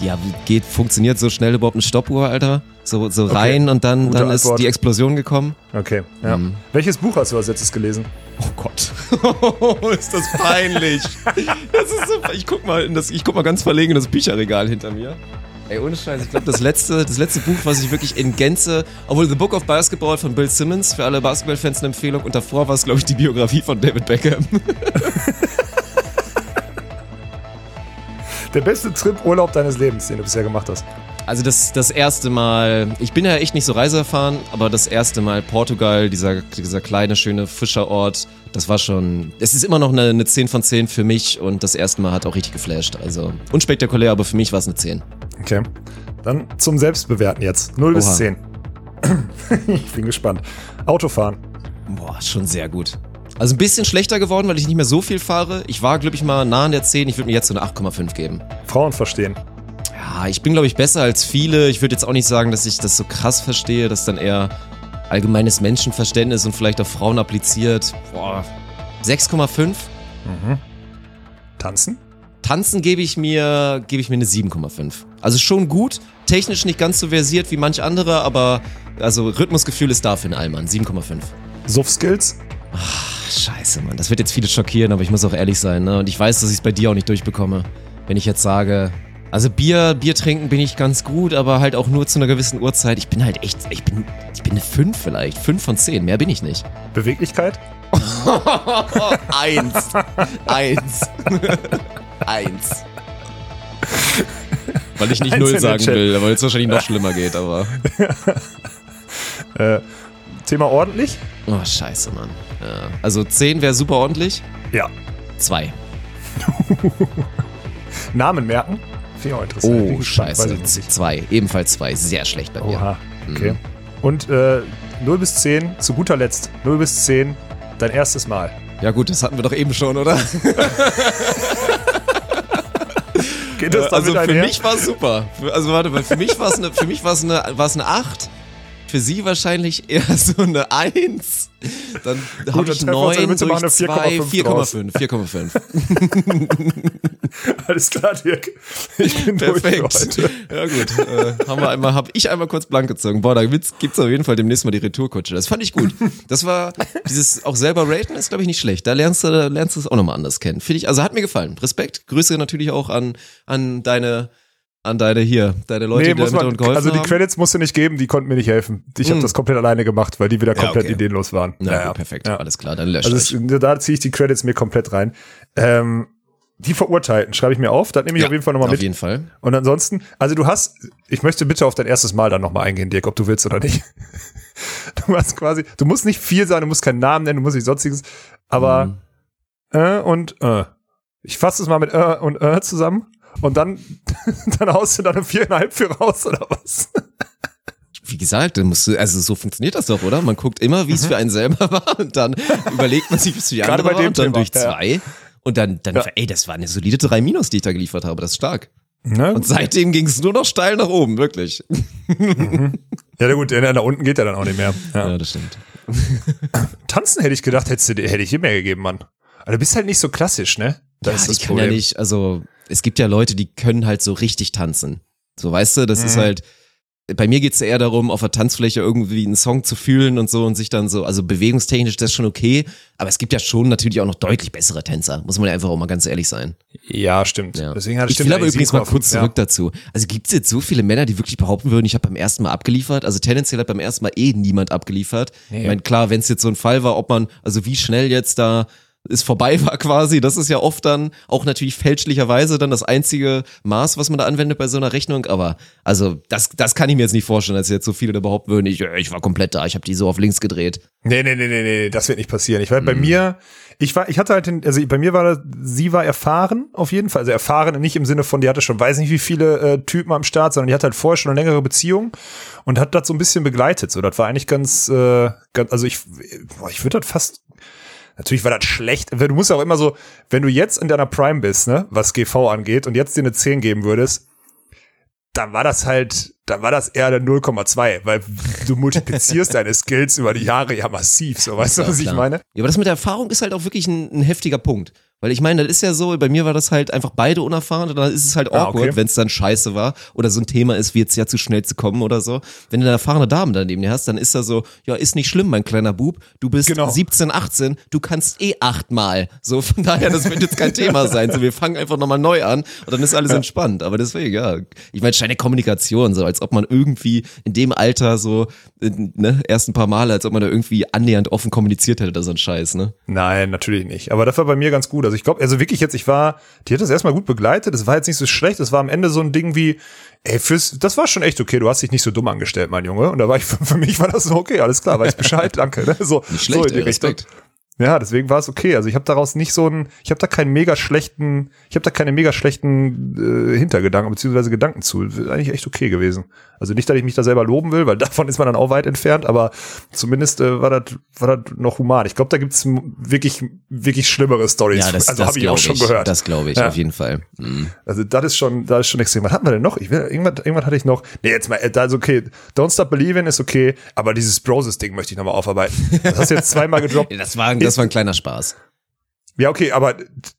Ja, wie geht, funktioniert so schnell überhaupt eine Stoppuhr, Alter? So, so rein und dann, Gute dann ist Antwort. die Explosion gekommen. Okay, ja. Mhm. Welches Buch hast du als letztes gelesen? Oh Gott. ist das peinlich. Das ist so, ich guck mal in das, ich guck mal ganz verlegen in das Bücherregal hinter mir. Ey, ohne Scheiß, ich glaube, das letzte, das letzte Buch, was ich wirklich in Gänze, obwohl The Book of Basketball von Bill Simmons, für alle Basketballfans eine Empfehlung, und davor war es, glaube ich, die Biografie von David Beckham. Der beste Trip-Urlaub deines Lebens, den du bisher gemacht hast. Also das, das erste Mal, ich bin ja echt nicht so reiseerfahren, aber das erste Mal Portugal, dieser, dieser kleine, schöne Fischerort, das war schon, es ist immer noch eine, eine 10 von 10 für mich und das erste Mal hat auch richtig geflasht. Also unspektakulär, aber für mich war es eine 10. Okay. Dann zum Selbstbewerten jetzt. 0 bis Oha. 10. ich bin gespannt. Autofahren. Boah, schon sehr gut. Also ein bisschen schlechter geworden, weil ich nicht mehr so viel fahre. Ich war, glaube ich, mal nah an der 10. Ich würde mir jetzt so eine 8,5 geben. Frauen verstehen. Ja, ich bin, glaube ich, besser als viele. Ich würde jetzt auch nicht sagen, dass ich das so krass verstehe. Das ist dann eher allgemeines Menschenverständnis und vielleicht auf Frauen appliziert. Boah, 6,5. Tanzen? Tanzen gebe ich mir, gebe ich mir eine 7,5. Also schon gut. Technisch nicht ganz so versiert wie manch andere, aber also Rhythmusgefühl ist da für einen Allmann. 7,5. Suff-Skills? Scheiße, Mann. Das wird jetzt viele schockieren, aber ich muss auch ehrlich sein. Ne? Und ich weiß, dass ich es bei dir auch nicht durchbekomme. Wenn ich jetzt sage, also Bier, Bier trinken bin ich ganz gut, aber halt auch nur zu einer gewissen Uhrzeit. Ich bin halt echt, ich bin, ich bin eine 5 vielleicht. 5 von 10. Mehr bin ich nicht. Beweglichkeit? Eins. Eins. Eins. Weil ich nicht null sagen will, weil es wahrscheinlich noch schlimmer geht, aber. Äh, Thema ordentlich? Oh, scheiße, Mann. Ja. Also 10 wäre super ordentlich. Ja. 2. Namen merken? Finde ich auch interessant. Oh, scheiße. 2. Ebenfalls 2. Sehr schlecht bei mir. Oha, okay. Und äh, 0 bis 10, zu guter Letzt, 0 bis 10, dein erstes Mal. Ja gut, das hatten wir doch eben schon, oder? Geht das also damit für einher? mich war es super. Also warte mal, für mich war es eine, für mich war es eine, war es eine 8. Für sie wahrscheinlich eher so eine 1. Dann habe ich treffen wir uns in der 9 Mitte, durch machen 2, eine 4,5 4,5. 4,5. Alles klar, Dirk. Ich bin durch Perfekt. heute. Ja gut, äh, haben wir einmal, habe ich einmal kurz blank gezogen. Boah, da gibt's, gibt's auf jeden Fall demnächst mal die Retourkutsche. Das fand ich gut. Das war dieses auch selber raten ist glaube ich nicht schlecht. Da lernst du, da lernst du es auch nochmal anders kennen. Finde ich, also hat mir gefallen. Respekt. Grüße natürlich auch an an deine an deine hier, deine Leute, Nee, die da man, und geholfen also die. Credits musst du nicht geben, die konnten mir nicht helfen. Ich habe Hm. das komplett alleine gemacht, weil die wieder komplett okay. ideenlos waren. Na, Ja, gut, ja. perfekt, Ja. alles klar, dann löscht Also es, da ziehe ich die Credits mir komplett rein. Ähm, die Verurteilten schreibe ich mir auf, das nehme ich Ja, auf jeden Fall nochmal Auf mit. jeden Fall. Und ansonsten, also du hast, ich möchte bitte auf dein erstes Mal dann nochmal eingehen, Dirk, ob du willst oder nicht. Du hast quasi, du musst nicht viel sein, du musst keinen Namen nennen, du musst nicht sonstiges, aber Mhm. äh und äh. Ich fasse es mal mit äh und äh zusammen und dann, dann haust du da eine viereinhalb für raus oder was? Wie gesagt, dann musst du, also so funktioniert das doch, oder? Man guckt immer, wie es für einen selber war und dann überlegt man sich, wie es für die Mhm. Gerade andere bei war dem und dann Thema, durch ja. Und dann, dann, Ja. ey, das war eine solide 3 Minus, die ich da geliefert habe. Das ist stark. Ne? Und seitdem ging es nur noch steil nach oben, wirklich. Ja, na gut, da unten geht ja dann auch nicht mehr. Ja. Ja, das stimmt. Tanzen hätte ich gedacht, hättest du, dir- hätte ich dir mehr gegeben, Mann. Aber du bist halt nicht so klassisch, ne? Das ja, ist das ich kann ja Problem. nicht, also es gibt ja Leute, die können halt so richtig tanzen. So, weißt du, das ist Mhm. halt, bei mir geht's eher darum, auf der Tanzfläche irgendwie einen Song zu fühlen und so und sich dann so, also bewegungstechnisch das ist schon okay, aber es gibt ja schon natürlich auch noch deutlich bessere Tänzer, muss man ja einfach auch mal ganz ehrlich sein. Ja, stimmt. Ja. Deswegen hat ich stimmt will aber übrigens mal 7,5, kurz ja. zurück dazu. Also gibt es jetzt so viele Männer, die wirklich behaupten würden, ich habe beim ersten Mal abgeliefert? Also tendenziell hat beim ersten Mal eh niemand abgeliefert. Ich meine, klar, wenn es jetzt so ein Fall war, ob man, also wie schnell jetzt da es vorbei war quasi, das ist ja oft dann auch natürlich fälschlicherweise dann das einzige Maß, was man da anwendet bei so einer Rechnung. Aber also das, das kann ich mir jetzt nicht vorstellen, dass jetzt so viele da behaupten würden, ich, ich war komplett da, ich habe die so auf links gedreht. Nee, nee, nee, nee, nee, das wird nicht passieren. Ich war Mhm. bei mir, ich war, ich hatte halt, den, also bei mir war, das- sie war erfahren, auf jeden Fall. Also erfahren nicht im Sinne von, die hatte schon, weiß nicht wie viele äh, Typen am Start, sondern die hatte halt vorher schon eine längere Beziehung und hat das so ein bisschen begleitet. So, das war eigentlich ganz, äh, ganz also ich, boah, ich würde das fast, natürlich war das schlecht. Du musst ja auch immer so, wenn du jetzt in deiner Prime bist, ne, was GV angeht und jetzt dir eine 10 geben würdest, dann war das halt, dann war das eher eine 0,2, weil du multiplizierst deine Skills über die Jahre ja massiv, so weißt du, was ich klar. meine? Ja, aber das mit der Erfahrung ist halt auch wirklich ein, ein heftiger Punkt. Weil ich meine, das ist ja so, bei mir war das halt einfach beide unerfahren und dann ist es halt Ah, awkward, okay. wenn es dann scheiße war oder so ein Thema ist, wie jetzt ja zu schnell zu kommen oder so. Wenn du eine erfahrene Dame daneben dir hast, dann ist da so, ja, ist nicht schlimm, mein kleiner Bub, du bist Genau. 17, 18, du kannst eh achtmal. So, von daher, das wird jetzt kein Thema sein. So, wir fangen einfach nochmal neu an und dann ist alles entspannt. Aber deswegen, ja. Ich meine, scheint Kommunikation, so als ob man irgendwie in dem Alter so, ne, erst ein paar Male, als ob man da irgendwie annähernd offen kommuniziert hätte oder so ein Scheiß, ne? Nein, natürlich nicht. Aber das war bei mir ganz gut. Also Also ich glaube, also wirklich jetzt, ich war, die hat das erstmal gut begleitet, das war jetzt nicht so schlecht, das war am Ende so ein Ding wie, ey, fürs, das war schon echt okay, du hast dich nicht so dumm angestellt, mein Junge. Und da war ich, für mich war das so okay, alles klar, weiß Bescheid, danke. Ne? So, Nicht schlecht, so in die ey, Richtung. Respekt. Ja, deswegen war es okay. Also ich habe daraus nicht so ein, ich habe da keinen mega schlechten, ich habe da keine mega schlechten äh, Hintergedanken beziehungsweise Gedanken zu. Ist eigentlich echt okay gewesen. Also nicht, dass ich mich da selber loben will, weil davon ist man dann auch weit entfernt, aber zumindest äh, war das war das noch human. Ich glaube, da gibt's wirklich wirklich schlimmere Stories. Ja, das, also habe ich auch schon ich. gehört. Das glaube ich, Ja. auf jeden Fall. Mhm. Also das ist schon, das ist schon extrem. Was hatten wir denn noch? Ich will, irgendwas, irgendwas hatte ich noch. Nee, jetzt mal, äh, da ist okay. Don't Stop Believing ist okay, aber dieses Broses-Ding möchte ich nochmal aufarbeiten. Das hast du jetzt zweimal gedroppt. Das war, das war ein kleiner Spaß. Ja, okay, aber,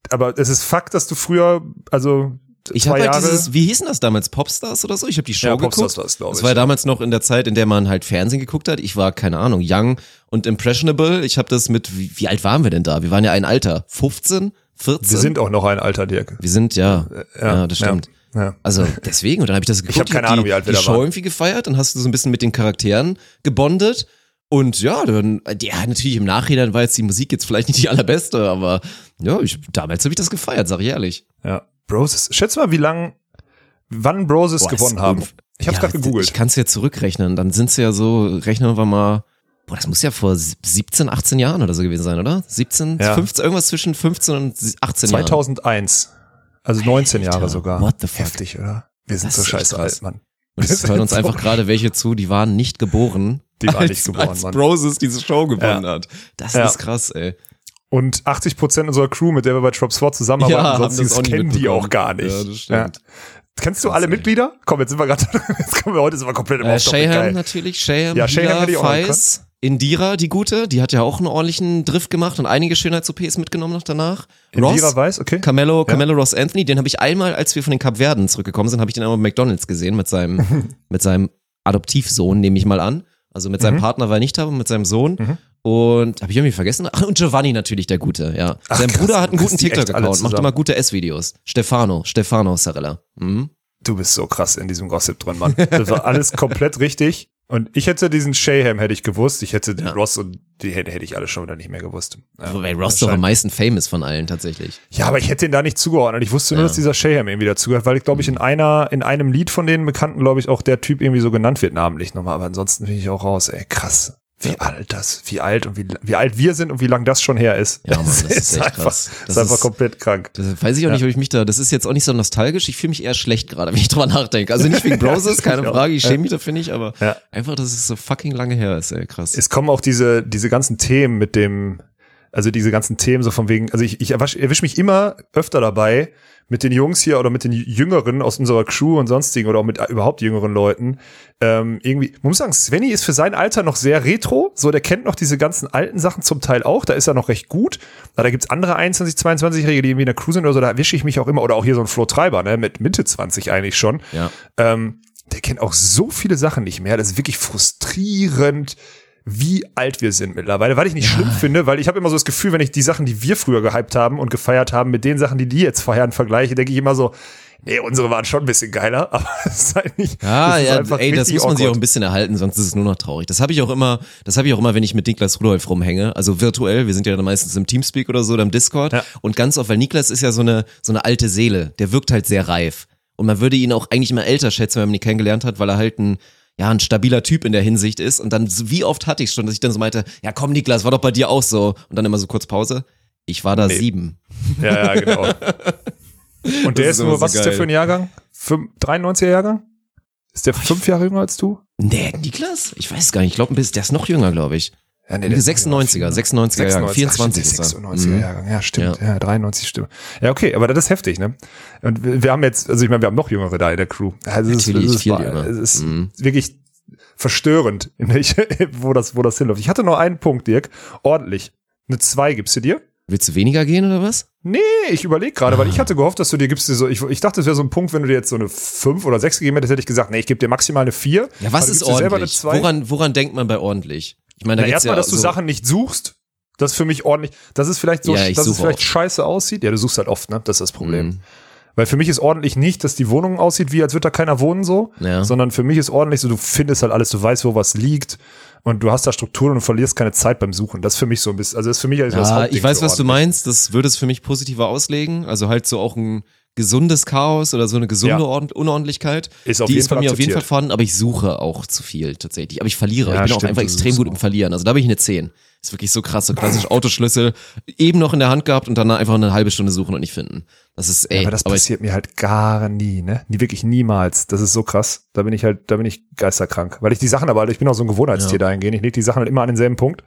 aber es ist Fakt, dass du früher, also Ich habe halt Jahre. dieses, wie hießen das damals, Popstars oder so? Ich habe die Show Ja, geguckt. Popstars war's, glaub das ich, war ja ja. damals noch in der Zeit, in der man halt Fernsehen geguckt hat. Ich war, keine Ahnung, young und impressionable. Ich habe das mit, wie, wie alt waren wir denn da? Wir waren ja ein Alter. 15? 14? wir sind auch noch ein Alter, Dirk. Wir sind, ja. Ja, das stimmt. Ja, ja. Also deswegen, und dann habe ich das geguckt. hab keine die, Ahnung, wie alt wir die da Show waren. irgendwie gefeiert, dann hast du so ein bisschen mit den Charakteren gebondet. Und ja, dann, ja, natürlich im Nachhinein war jetzt die Musik jetzt vielleicht nicht die allerbeste, aber ja, ich, damals habe ich das gefeiert, sag ich ehrlich. ja. Broses. Schätz mal, wie lang, wann Broses Boah, gewonnen haben. Ich hab's ja, gerade gegoogelt. Ich kann es ja zurückrechnen. Dann sind es ja so, rechnen wir mal, boah, das muss ja vor 17, 18 Jahren oder so gewesen sein, oder? 17, Ja. 15, irgendwas zwischen 15 und 18 Jahren. 2001. Also 19 Jahre Alter, sogar. what the fuck? Heftig, oder? Wir sind Das so scheiße alt, Mann. Und es hören uns einfach gerade welche zu, die waren nicht geboren. Die waren als, nicht geboren, als Mann. Broses diese Show gewonnen Ja. hat. Das Ja. ist krass, ey. Und 80 Prozent unserer Crew, mit der wir bei Trop Sport zusammenarbeiten, Ja, haben sonst kennen die auch gar nicht. Ja, das stimmt. Kennst du Krass, alle ey. Mitglieder? Komm, jetzt sind wir gerade, jetzt kommen wir heute sind wir komplett im Äh, Shayham natürlich, Shayham, Ja, Shayham Hila, Faiz, Indira, die gute, die hat ja auch einen ordentlichen Drift gemacht und einige Schönheits-OPs mitgenommen noch danach. Indira Ross, weiß, okay. Carmelo, Carmelo Ross Anthony, den habe ich einmal, als wir von den Kapverden zurückgekommen sind, habe ich den einmal bei McDonalds gesehen mit seinem, mit seinem Adoptivsohn, nehme ich mal an. Also mit Mhm. seinem Partner war er nicht da, mit seinem Sohn. Und habe ich irgendwie vergessen? Ach, und Giovanni natürlich, der Gute, ja. Ach, Sein krass, Bruder hat einen guten TikTok-Account, macht immer gute S-Videos. Stefano, Stefano Sarella. Mhm. Du bist so krass in diesem Gossip drin, Mann. Das war alles komplett richtig. Und ich hätte diesen Shayham hätte ich gewusst. Ich hätte den Ja. Ross und die hätte, hätte ich alle schon wieder nicht mehr gewusst. Ja, Wobei Ross doch am meisten famous von allen tatsächlich. Ja, aber ich hätte ihn da nicht zugeordnet. Ich wusste nur, Ja. dass dieser Shayham irgendwie dazugehört, weil ich glaube ich in einer, in einem Lied von den Bekannten, glaube ich, auch der Typ irgendwie so genannt wird namentlich nochmal. Aber ansonsten bin ich auch raus. Ey, krass. Wie alt das, wie alt und wie, wie alt wir sind und wie lang das schon her ist. Ja, Mann, das ist echt einfach, krass. Das Das ist einfach ist- komplett krank. Das weiß ich auch nicht, ob ich mich da, das ist jetzt auch nicht so nostalgisch. Ich fühle mich eher schlecht gerade, wenn ich drüber nachdenke. Also nicht wegen Broses, keine Ja. Frage, ich schäme mich dafür nicht, aber Ja. einfach, dass es so fucking lange her ist, ey, krass. es kommen auch diese, diese ganzen Themen mit dem, also diese ganzen Themen so von wegen, also ich, ich erwisch, erwisch mich immer öfter dabei, mit den Jungs hier oder mit den Jüngeren aus unserer Crew und sonstigen oder auch mit äh, überhaupt jüngeren Leuten, ähm, irgendwie, man muss sagen, Svenny ist für sein Alter noch sehr retro, so, der kennt noch diese ganzen alten Sachen zum Teil auch, da ist er noch recht gut, aber da gibt's andere 21, 22-Jährige, die irgendwie in der Crew sind oder so, da erwische ich mich auch immer, oder auch hier so ein Flo Treiber, ne, mit Mitte 20 eigentlich schon, Ja. ähm, der kennt auch so viele Sachen nicht mehr. Das ist wirklich frustrierend, wie alt wir sind mittlerweile. Weil ich nicht schlimm finde, weil ich habe immer so das Gefühl, wenn ich die Sachen, die wir früher gehypt haben und gefeiert haben, mit den Sachen, die die jetzt feiern, vergleiche, denke ich immer so, nee, unsere waren schon ein bisschen geiler, aber es ist halt nicht. Ja, ist ja, einfach ey, das muss man sich auch awkward. ein bisschen erhalten, sonst ist es nur noch traurig. Das habe ich auch immer, das habe ich auch immer, wenn ich mit Niklas Rudolf rumhänge, also virtuell, wir sind ja dann meistens im Teamspeak oder so oder im Discord Ja. und ganz oft, weil Niklas ist ja so eine so eine alte Seele, der wirkt halt sehr reif und man würde ihn auch eigentlich immer älter schätzen, wenn man ihn kennengelernt hat, weil er halt ein ja, ein stabiler Typ in der Hinsicht ist und dann, wie oft hatte ich schon, dass ich dann so meinte, ja komm Niklas, war doch bei dir auch so und dann immer so kurz Pause. Ich war da Nee. sieben. Ja, ja, genau. Und der Das ist nur, so was ist der geil. für ein Jahrgang? Fünf, 93er Jahrgang? Ist der fünf Jahre jünger als du? Nee, Niklas? Ich weiß gar nicht, ich glaube, der ist noch jünger, glaube ich. Ja, nee, Der 96er, 96er Jahrgang, 24 ist er. 96er Mhm. Jahrgang, ja, stimmt. Ja. 93 stimmt. Ja, okay, aber das ist heftig, ne? Und wir haben jetzt, also ich meine, wir haben noch Jüngere da in der Crew. Also es ist, Natürlich, es ist, viel wahr- jünger. Es ist Mhm. wirklich verstörend, wo das, wo das hinläuft. Ich hatte noch einen Punkt, Dirk. Ordentlich. Eine 2 gibst du dir? Willst du weniger gehen oder was? Nee, ich überlege gerade, weil ich hatte gehofft, dass du dir gibst dir so, ich, ich dachte, es wäre so ein Punkt, wenn du dir jetzt so eine 5 oder 6 gegeben hättest, hätte ich gesagt, nee, ich gebe dir maximal eine 4. Ja, was ist ordentlich? 2. Woran, woran denkt man bei ordentlich? Ich meine, da Na, erstmal, ja dass du so, Sachen nicht suchst. Das ist für mich ordentlich. Das ist vielleicht so, Ja, dass es vielleicht oft. scheiße aussieht. Ja, du suchst halt oft, ne? Das ist das Problem. Mhm. Weil für mich ist ordentlich nicht, dass die Wohnung aussieht, wie als würde da keiner wohnen so, Ja. sondern für mich ist ordentlich so, du findest halt alles, du weißt, wo was liegt und du hast da Strukturen und verlierst keine Zeit beim Suchen. Das ist für mich so ein bisschen, also das ist für mich das Ja, Hauptding ich weiß, was du meinst. Das würde es für mich positiver auslegen. Also halt so auch ein gesundes Chaos oder so eine gesunde Ja. Unordentlichkeit. Ist auf die jeden ist bei Fall mir auf jeden Fall vorhanden, aber ich suche auch zu viel tatsächlich. Aber ich verliere. Ja, ich bin auch stimmt, einfach du extrem gut im auch. Verlieren. Also da bin ich eine 10. Ist wirklich so krass, so klassisch Autoschlüssel eben noch in der Hand gehabt und dann einfach eine halbe Stunde suchen und nicht finden. Das ist, ey, aber das aber ich, passiert mir halt gar nie, ne? Nie, wirklich niemals. Das ist so krass. Da bin ich halt, da bin ich geisterkrank. Weil ich die Sachen aber, ich bin auch so ein Gewohnheitstier Ja. dahingehend. Ich leg die Sachen halt immer an denselben Punkt.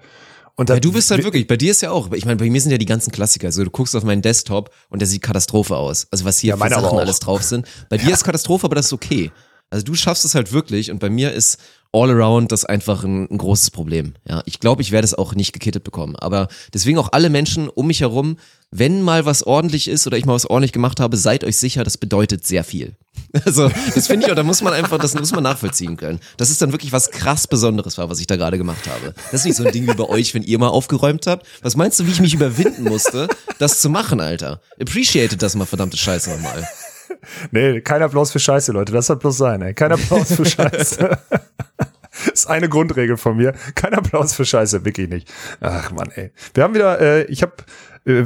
Und ja, du bist halt wirklich, bei dir ist ja auch, ich meine, bei mir sind ja die ganzen Klassiker. Also du guckst auf meinen Desktop und der sieht Katastrophe aus. Also was hier Ja, für Sachen alles drauf sind. Bei dir ist Katastrophe, aber das ist okay. Also du schaffst es halt wirklich und bei mir ist all around das einfach ein, ein großes Problem. Ja, ich glaube, ich werde es auch nicht gekittet bekommen. Aber deswegen auch alle Menschen um mich herum, wenn mal was ordentlich ist oder ich mal was ordentlich gemacht habe, seid euch sicher, das bedeutet sehr viel. Also, das finde ich, und da muss man einfach, das muss man nachvollziehen können. Das ist dann wirklich was krass Besonderes war, was ich da gerade gemacht habe. Das ist nicht so ein Ding wie bei euch, wenn ihr mal aufgeräumt habt. Was meinst du, wie ich mich überwinden musste, das zu machen, Alter? Appreciated das mal, verdammte Scheiße nochmal. Nee, kein Applaus für Scheiße, Leute. Das soll bloß sein, ey. Kein Applaus für Scheiße. ist eine Grundregel von mir. Kein Applaus für Scheiße, wirklich nicht. Ach Mann, ey. Wir haben wieder, äh, ich habe,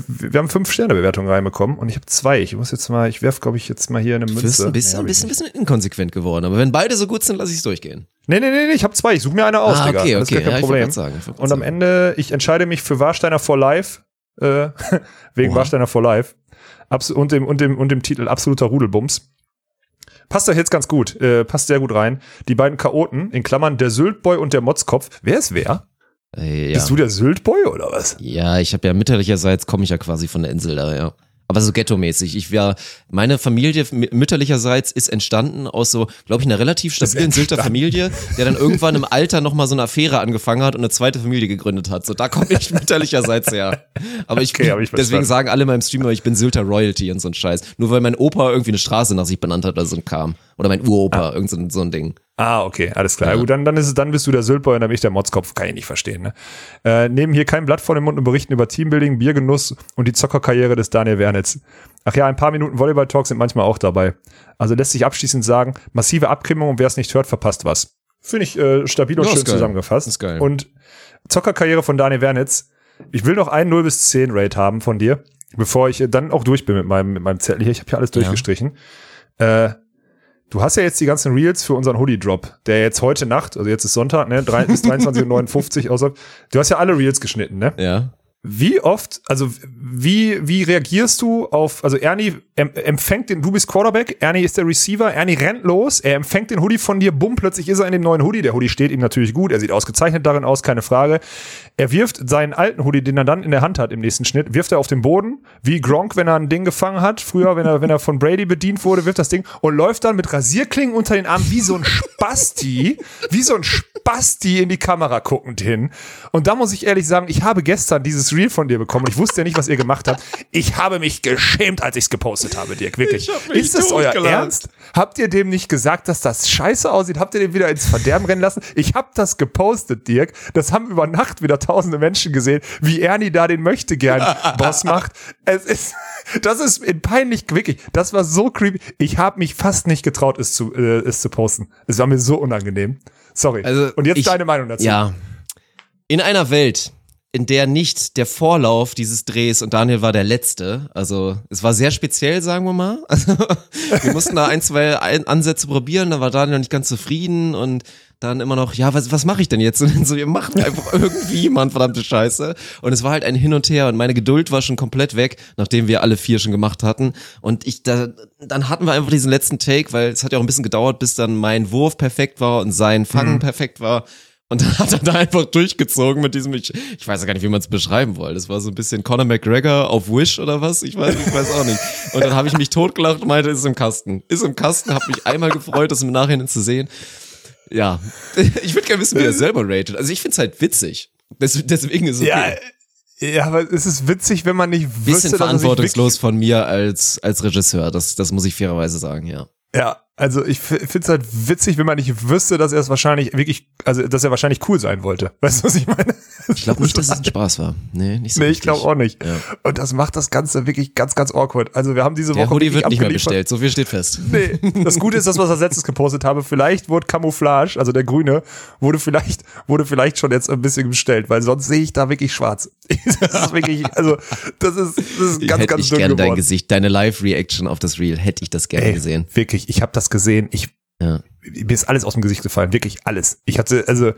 wir haben fünf Sterne Bewertungen reinbekommen und ich habe zwei. Ich muss jetzt mal, ich werf, glaube ich, jetzt mal hier eine Du Münze. bist ein bisschen, Nee, ein bisschen, bisschen inkonsequent geworden. Aber wenn beide so gut sind, lass ich es durchgehen. Nee, nee, nee, nee, ich habe zwei. Ich suche mir eine aus, Ah, Digga. okay, Das ist okay. gar kein Ja, Problem. sagen, und am sagen. Ende, ich entscheide mich für Warsteiner for Life, äh, wegen Oha. Warsteiner for Life. Abs und, dem, und, dem, und dem Titel Absoluter Rudelbums. Passt euch jetzt ganz gut, äh, passt sehr gut rein. Die beiden Chaoten, in Klammern der Syltboy und der Motzkopf. Wer ist wer? Äh, ja. Bist du der Syltboy oder was? Ja, ich habe ja mütterlicherseits komme ich ja quasi von der Insel da, ja. Aber so ghetto-mäßig. Ich war, meine Familie mütterlicherseits ist entstanden aus so, glaube ich, einer relativ stabilen Sylter Familie, der dann irgendwann im Alter nochmal so eine Affäre angefangen hat und eine zweite Familie gegründet hat. So, da komme ich mütterlicherseits her. Aber ich, Okay, ich deswegen sagen alle in meinem Streamer, ich bin Sylter Royalty und so ein Scheiß. Nur weil mein Opa irgendwie eine Straße nach sich benannt hat oder so ein Kram. Oder mein Uropa, irgend so ein, so ein Ding. Ah, okay, alles klar. Ja. Gut, dann, dann, ist es, dann bist du der Syltboy und dann bin ich der Motzkopf. Kann ich nicht verstehen. Ne? Äh, nehmen hier kein Blatt vor den Mund und berichten über Teambuilding, Biergenuss und die Zockerkarriere des Daniel Wernitz. Ach ja, ein paar Minuten Volleyball-Talk sind manchmal auch dabei. Also lässt sich abschließend sagen, massive Abkrimmung und wer es nicht hört, verpasst was. Finde ich äh, stabil und Ja, schön geil. zusammengefasst. Ist geil. Und Zockerkarriere von Daniel Wernitz. Ich will noch ein 0 bis 10 Rate haben von dir, bevor ich dann auch durch bin mit meinem, mit meinem Zettel hier. Ich habe hier alles durchgestrichen. Äh, Du hast ja jetzt die ganzen Reels für unseren Hoodie-Drop, der jetzt heute Nacht, also jetzt ist Sonntag, ne, 3 bis 23.59 Uhr ausläuft. Du hast ja alle Reels geschnitten, ne? Ja. Wie oft, also wie, wie reagierst du auf, also Ernie em, empfängt den, du bist Quarterback, Ernie ist der Receiver, Ernie rennt los, er empfängt den Hoodie von dir, bumm, plötzlich ist er in dem neuen Hoodie. Der Hoodie steht ihm natürlich gut, er sieht ausgezeichnet darin aus, keine Frage. Er wirft seinen alten Hoodie, den er dann in der Hand hat im nächsten Schnitt, wirft er auf den Boden, wie Gronk, wenn er ein Ding gefangen hat. Früher, wenn er, wenn er von Brady bedient wurde, wirft das Ding und läuft dann mit Rasierklingen unter den Armen wie so ein Spasti, wie so ein Spasti in die Kamera guckend hin. Und da muss ich ehrlich sagen, ich habe gestern dieses Reel von dir bekommen und ich wusste ja nicht, was ihr gemacht habt. Ich habe mich geschämt, als ich es gepostet habe, Dirk, wirklich. Ist das euer. Ernst? Habt ihr dem nicht gesagt, dass das scheiße aussieht? Habt ihr den wieder ins Verderben rennen lassen? Ich hab das gepostet, Dirk. Das haben über Nacht wieder tausende Menschen gesehen, wie Ernie da den möchte gern Boss macht. Es ist, das ist in peinlich, wirklich. Das war so creepy. Ich habe mich fast nicht getraut, es zu, äh, es zu posten. Es war mir so unangenehm. Sorry. Also Und jetzt ich- deine Meinung dazu. Ja. In einer Welt, in der nicht der Vorlauf dieses Drehs und Daniel war der letzte, also es war sehr speziell, sagen wir mal. Also, wir mussten da ein, zwei ein Ansätze probieren, da war Daniel noch nicht ganz zufrieden und dann immer noch, ja, was, was mache ich denn jetzt? Und dann so, wir machen einfach irgendwie, Mann, verdammte Scheiße. Und es war halt ein Hin und Her und meine Geduld war schon komplett weg, nachdem wir alle vier schon gemacht hatten. Und ich, da, dann hatten wir einfach diesen letzten Take, weil es hat ja auch ein bisschen gedauert, bis dann mein Wurf perfekt war und sein Fangen perfekt war. Und dann hat er da einfach durchgezogen mit diesem, ich, ich weiß ja gar nicht, wie man es beschreiben will. Das war so ein bisschen Conor McGregor auf Wish oder was? Ich weiß, ich weiß auch nicht. Und dann habe ich mich totgelacht und meinte, ist im Kasten. Ist im Kasten, habe mich einmal gefreut, das im Nachhinein zu sehen. Ja, ich würde gerne wissen, wie er selber ratet. Also ich find's halt witzig. Des, deswegen ist es okay. Ja, ja, aber es ist witzig, wenn man nicht wüsste, bisschen er verantwortungslos von mir als, als Regisseur. Das, das muss ich fairerweise sagen, ja. Ja, Also ich finde es halt witzig, wenn man nicht wüsste, dass er es wahrscheinlich wirklich, also dass er wahrscheinlich cool sein wollte. Weißt du, was ich meine? Ich glaube nicht, dass es ein Spaß war. Nee, nicht so Nee, ich glaube auch nicht. Ja. Und das macht das Ganze wirklich ganz, ganz awkward. Also wir haben diese Der Woche Hoodie wird nicht mehr bestellt, so viel steht fest. Nee, das Gute ist, das, was ich als letztes gepostet habe, vielleicht wurde Camouflage, also der grüne, wurde vielleicht, wurde vielleicht schon jetzt ein bisschen bestellt, weil sonst sehe ich da wirklich schwarz. Das ist wirklich, also, das ist, das ist ganz, Hätte ganz ich dünn gerne dein. Gesicht, deine Live-Reaction auf das Reel, hätte ich das gerne Ey, gesehen. Wirklich, ich habe das gesehen. Ich, Ja. mir ist alles aus dem Gesicht gefallen, wirklich alles. Ich hatte, also,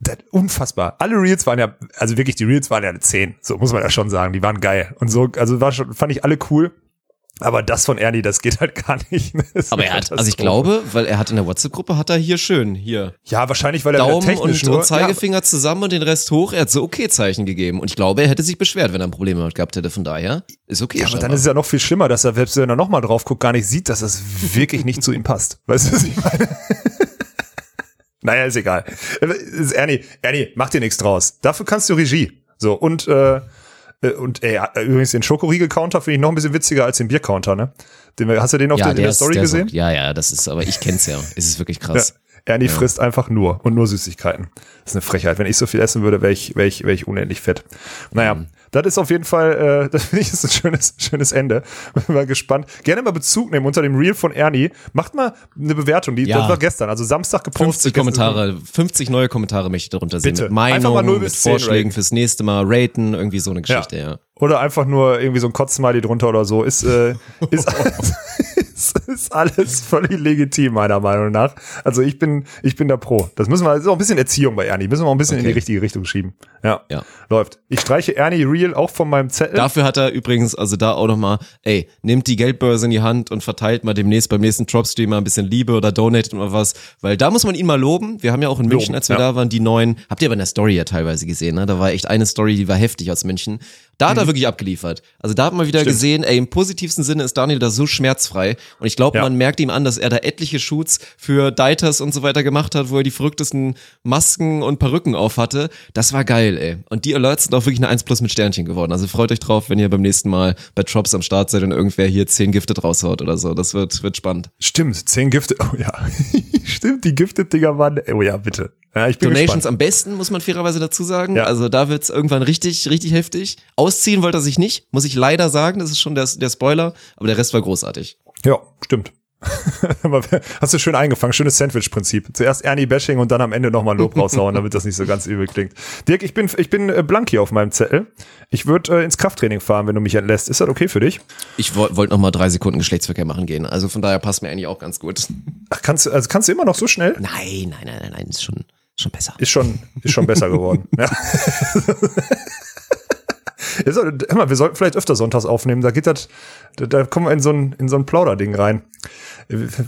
das, unfassbar. Alle Reels waren ja, also wirklich, die Reels waren ja eine 10. So muss man ja schon sagen. Die waren geil. Und so, also war schon, fand ich alle cool. Aber das von Ernie, das geht halt gar nicht. Das Aber er hat, also ich glaube, weil er hat in der WhatsApp-Gruppe, hat er hier schön, hier, Ja, wahrscheinlich, weil er Daumen technisch und, nur, und Zeigefinger zusammen und den Rest hoch. Er hat so Okay-Zeichen gegeben. Und ich glaube, er hätte sich beschwert, wenn er ein Problem damit gehabt hätte. Von daher ist okay. Ja, aber dann ist es ja noch viel schlimmer, dass er, selbst wenn er nochmal drauf guckt, gar nicht sieht, dass es wirklich nicht zu ihm passt. Weißt du, was ich meine? naja, ist egal. Äh, Ernie, Ernie, mach dir nichts draus. Dafür kannst du Regie. So, und, äh, und ey, äh, übrigens den Schokoriegel-Counter finde ich noch ein bisschen witziger als den Bier-Counter, ne? Den, hast du den auf ja, der, in der ist- Story ist gesehen? Auch, ja, ja, das ist, aber ich kenn's ja. Es ist wirklich Ja. Ernie frisst einfach nur und nur Süßigkeiten. Das ist eine Frechheit. Wenn ich so viel essen würde, wäre ich, wäre ich, wäre ich unendlich fett. Naja, Mhm. das ist auf jeden Fall, äh, das finde ich ist ein schönes, schönes Ende. Bin mal gespannt. Gerne mal Bezug nehmen unter dem Reel von Ernie. Macht mal eine Bewertung. Die, Ja. Das war gestern, also Samstag gepostet. 50 Kommentare, 50 neue Kommentare möchte ich darunter sehen. Bitte. Mit Meinungen, Einfach mal 0 mit bis 10 Vorschlägen raten. fürs nächste Mal, raten, irgendwie so eine Geschichte, ja. Oder einfach nur irgendwie so ein Kotzsmiley drunter oder so. Ist, äh, ist, alles, ist, alles völlig legitim, meiner Meinung nach. Also ich bin, ich bin da pro. Das müssen wir, das ist auch ein bisschen Erziehung bei Ernie. Müssen wir auch ein bisschen in die Okay. richtige Richtung schieben. Ja. Ja. Läuft. Ich streiche Ernie Real auch von meinem Zettel. Dafür hat er übrigens, also da auch nochmal, ey, nimmt die Geldbörse in die Hand und verteilt mal demnächst beim nächsten Dropstream mal ein bisschen Liebe oder donatet mal was, weil da muss man ihn mal loben. Wir haben ja auch in München, Loben, als wir ja. da waren, die neuen, habt ihr aber in der Story ja teilweise gesehen, ne? Da war echt eine Story, die war heftig aus München. Da hat er wirklich abgeliefert. Also da hat man wieder Mhm. Stimmt. gesehen, ey, im positivsten Sinne ist Daniel da so schmerzfrei. Und ich glaube, Ja. man merkt ihm an, dass er da etliche Shoots für Deiters und so weiter gemacht hat, wo er die verrücktesten Masken und Perücken auf hatte. Das war geil, ey. Und die Alerts sind auch wirklich eine 1 plus mit Sternchen geworden. Also freut euch drauf, wenn ihr beim nächsten Mal bei Drops am Start seid und irgendwer hier 10 Gifted raushaut oder so. Das wird, wird spannend. Stimmt, zehn Gifte. Oh ja. Stimmt, die Gifted-Dinger waren. Oh ja, bitte. Ja, ich bin Donations gespannt. am besten, muss man fairerweise dazu sagen. Ja. Also da wird's irgendwann richtig, richtig heftig. Ausziehen wollte er sich nicht, muss ich leider sagen. Das ist schon der, der Spoiler. Aber der Rest war großartig. Ja, stimmt. Hast du schön eingefangen, schönes Sandwich-Prinzip. Zuerst Ernie-Bashing und dann am Ende nochmal Lob raushauen, damit das nicht so ganz übel klingt. Dirk, ich bin, ich bin äh, blank hier auf meinem Zettel. Ich würde äh, ins Krafttraining fahren, wenn du mich entlässt. Ist das okay für dich? Ich wo- wollte noch mal drei Sekunden Geschlechtsverkehr machen gehen. Also von daher passt mir eigentlich auch ganz gut. Ach, kannst, du- also kannst du immer noch so schnell? Nein, nein, nein, nein, nein, ist schon, schon besser. Ist schon, ist schon besser geworden. Ja. Hör mal, wir sollten vielleicht öfter sonntags aufnehmen. Da geht das, da, da kommen wir in so ein, in so ein Plauderding rein.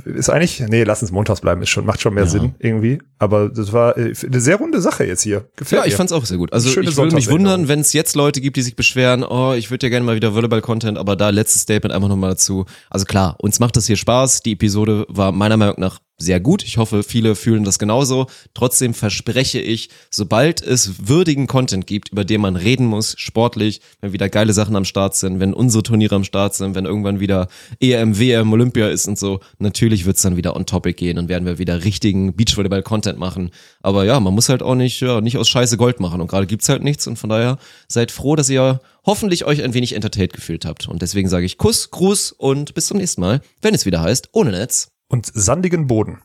Ist eigentlich, nee, lass uns montags bleiben, ist schon, macht schon mehr Sinn irgendwie. Aber das war äh, eine sehr runde Sache jetzt hier. Gefällt Ja, ich mir. fand's auch sehr gut. Also Schöne ich würde mich wundern, wenn es jetzt Leute gibt, die sich beschweren, oh, ich würde ja gerne mal wieder Volleyball-Content, aber da letztes Statement einfach nochmal dazu. Also klar, uns macht das hier Spaß. Die Episode war meiner Meinung nach sehr gut. Ich hoffe, viele fühlen das genauso. Trotzdem verspreche ich, sobald es würdigen Content gibt, über den man reden muss, sportlich, wenn wieder geile Sachen am Start sind, wenn unsere Turniere am Start sind, wenn irgendwann wieder EM, WM, Olympia ist und so, natürlich wird's dann wieder on topic gehen und werden wir wieder richtigen Beachvolleyball-Content machen. Aber ja, man muss halt auch nicht, ja, nicht aus Scheiße Gold machen und gerade gibt's halt nichts und von daher seid froh, dass ihr hoffentlich euch ein wenig entertained gefühlt habt. Und deswegen sage ich Kuss, Gruß und bis zum nächsten Mal, wenn es wieder heißt, ohne Netz. Und sandigen Boden.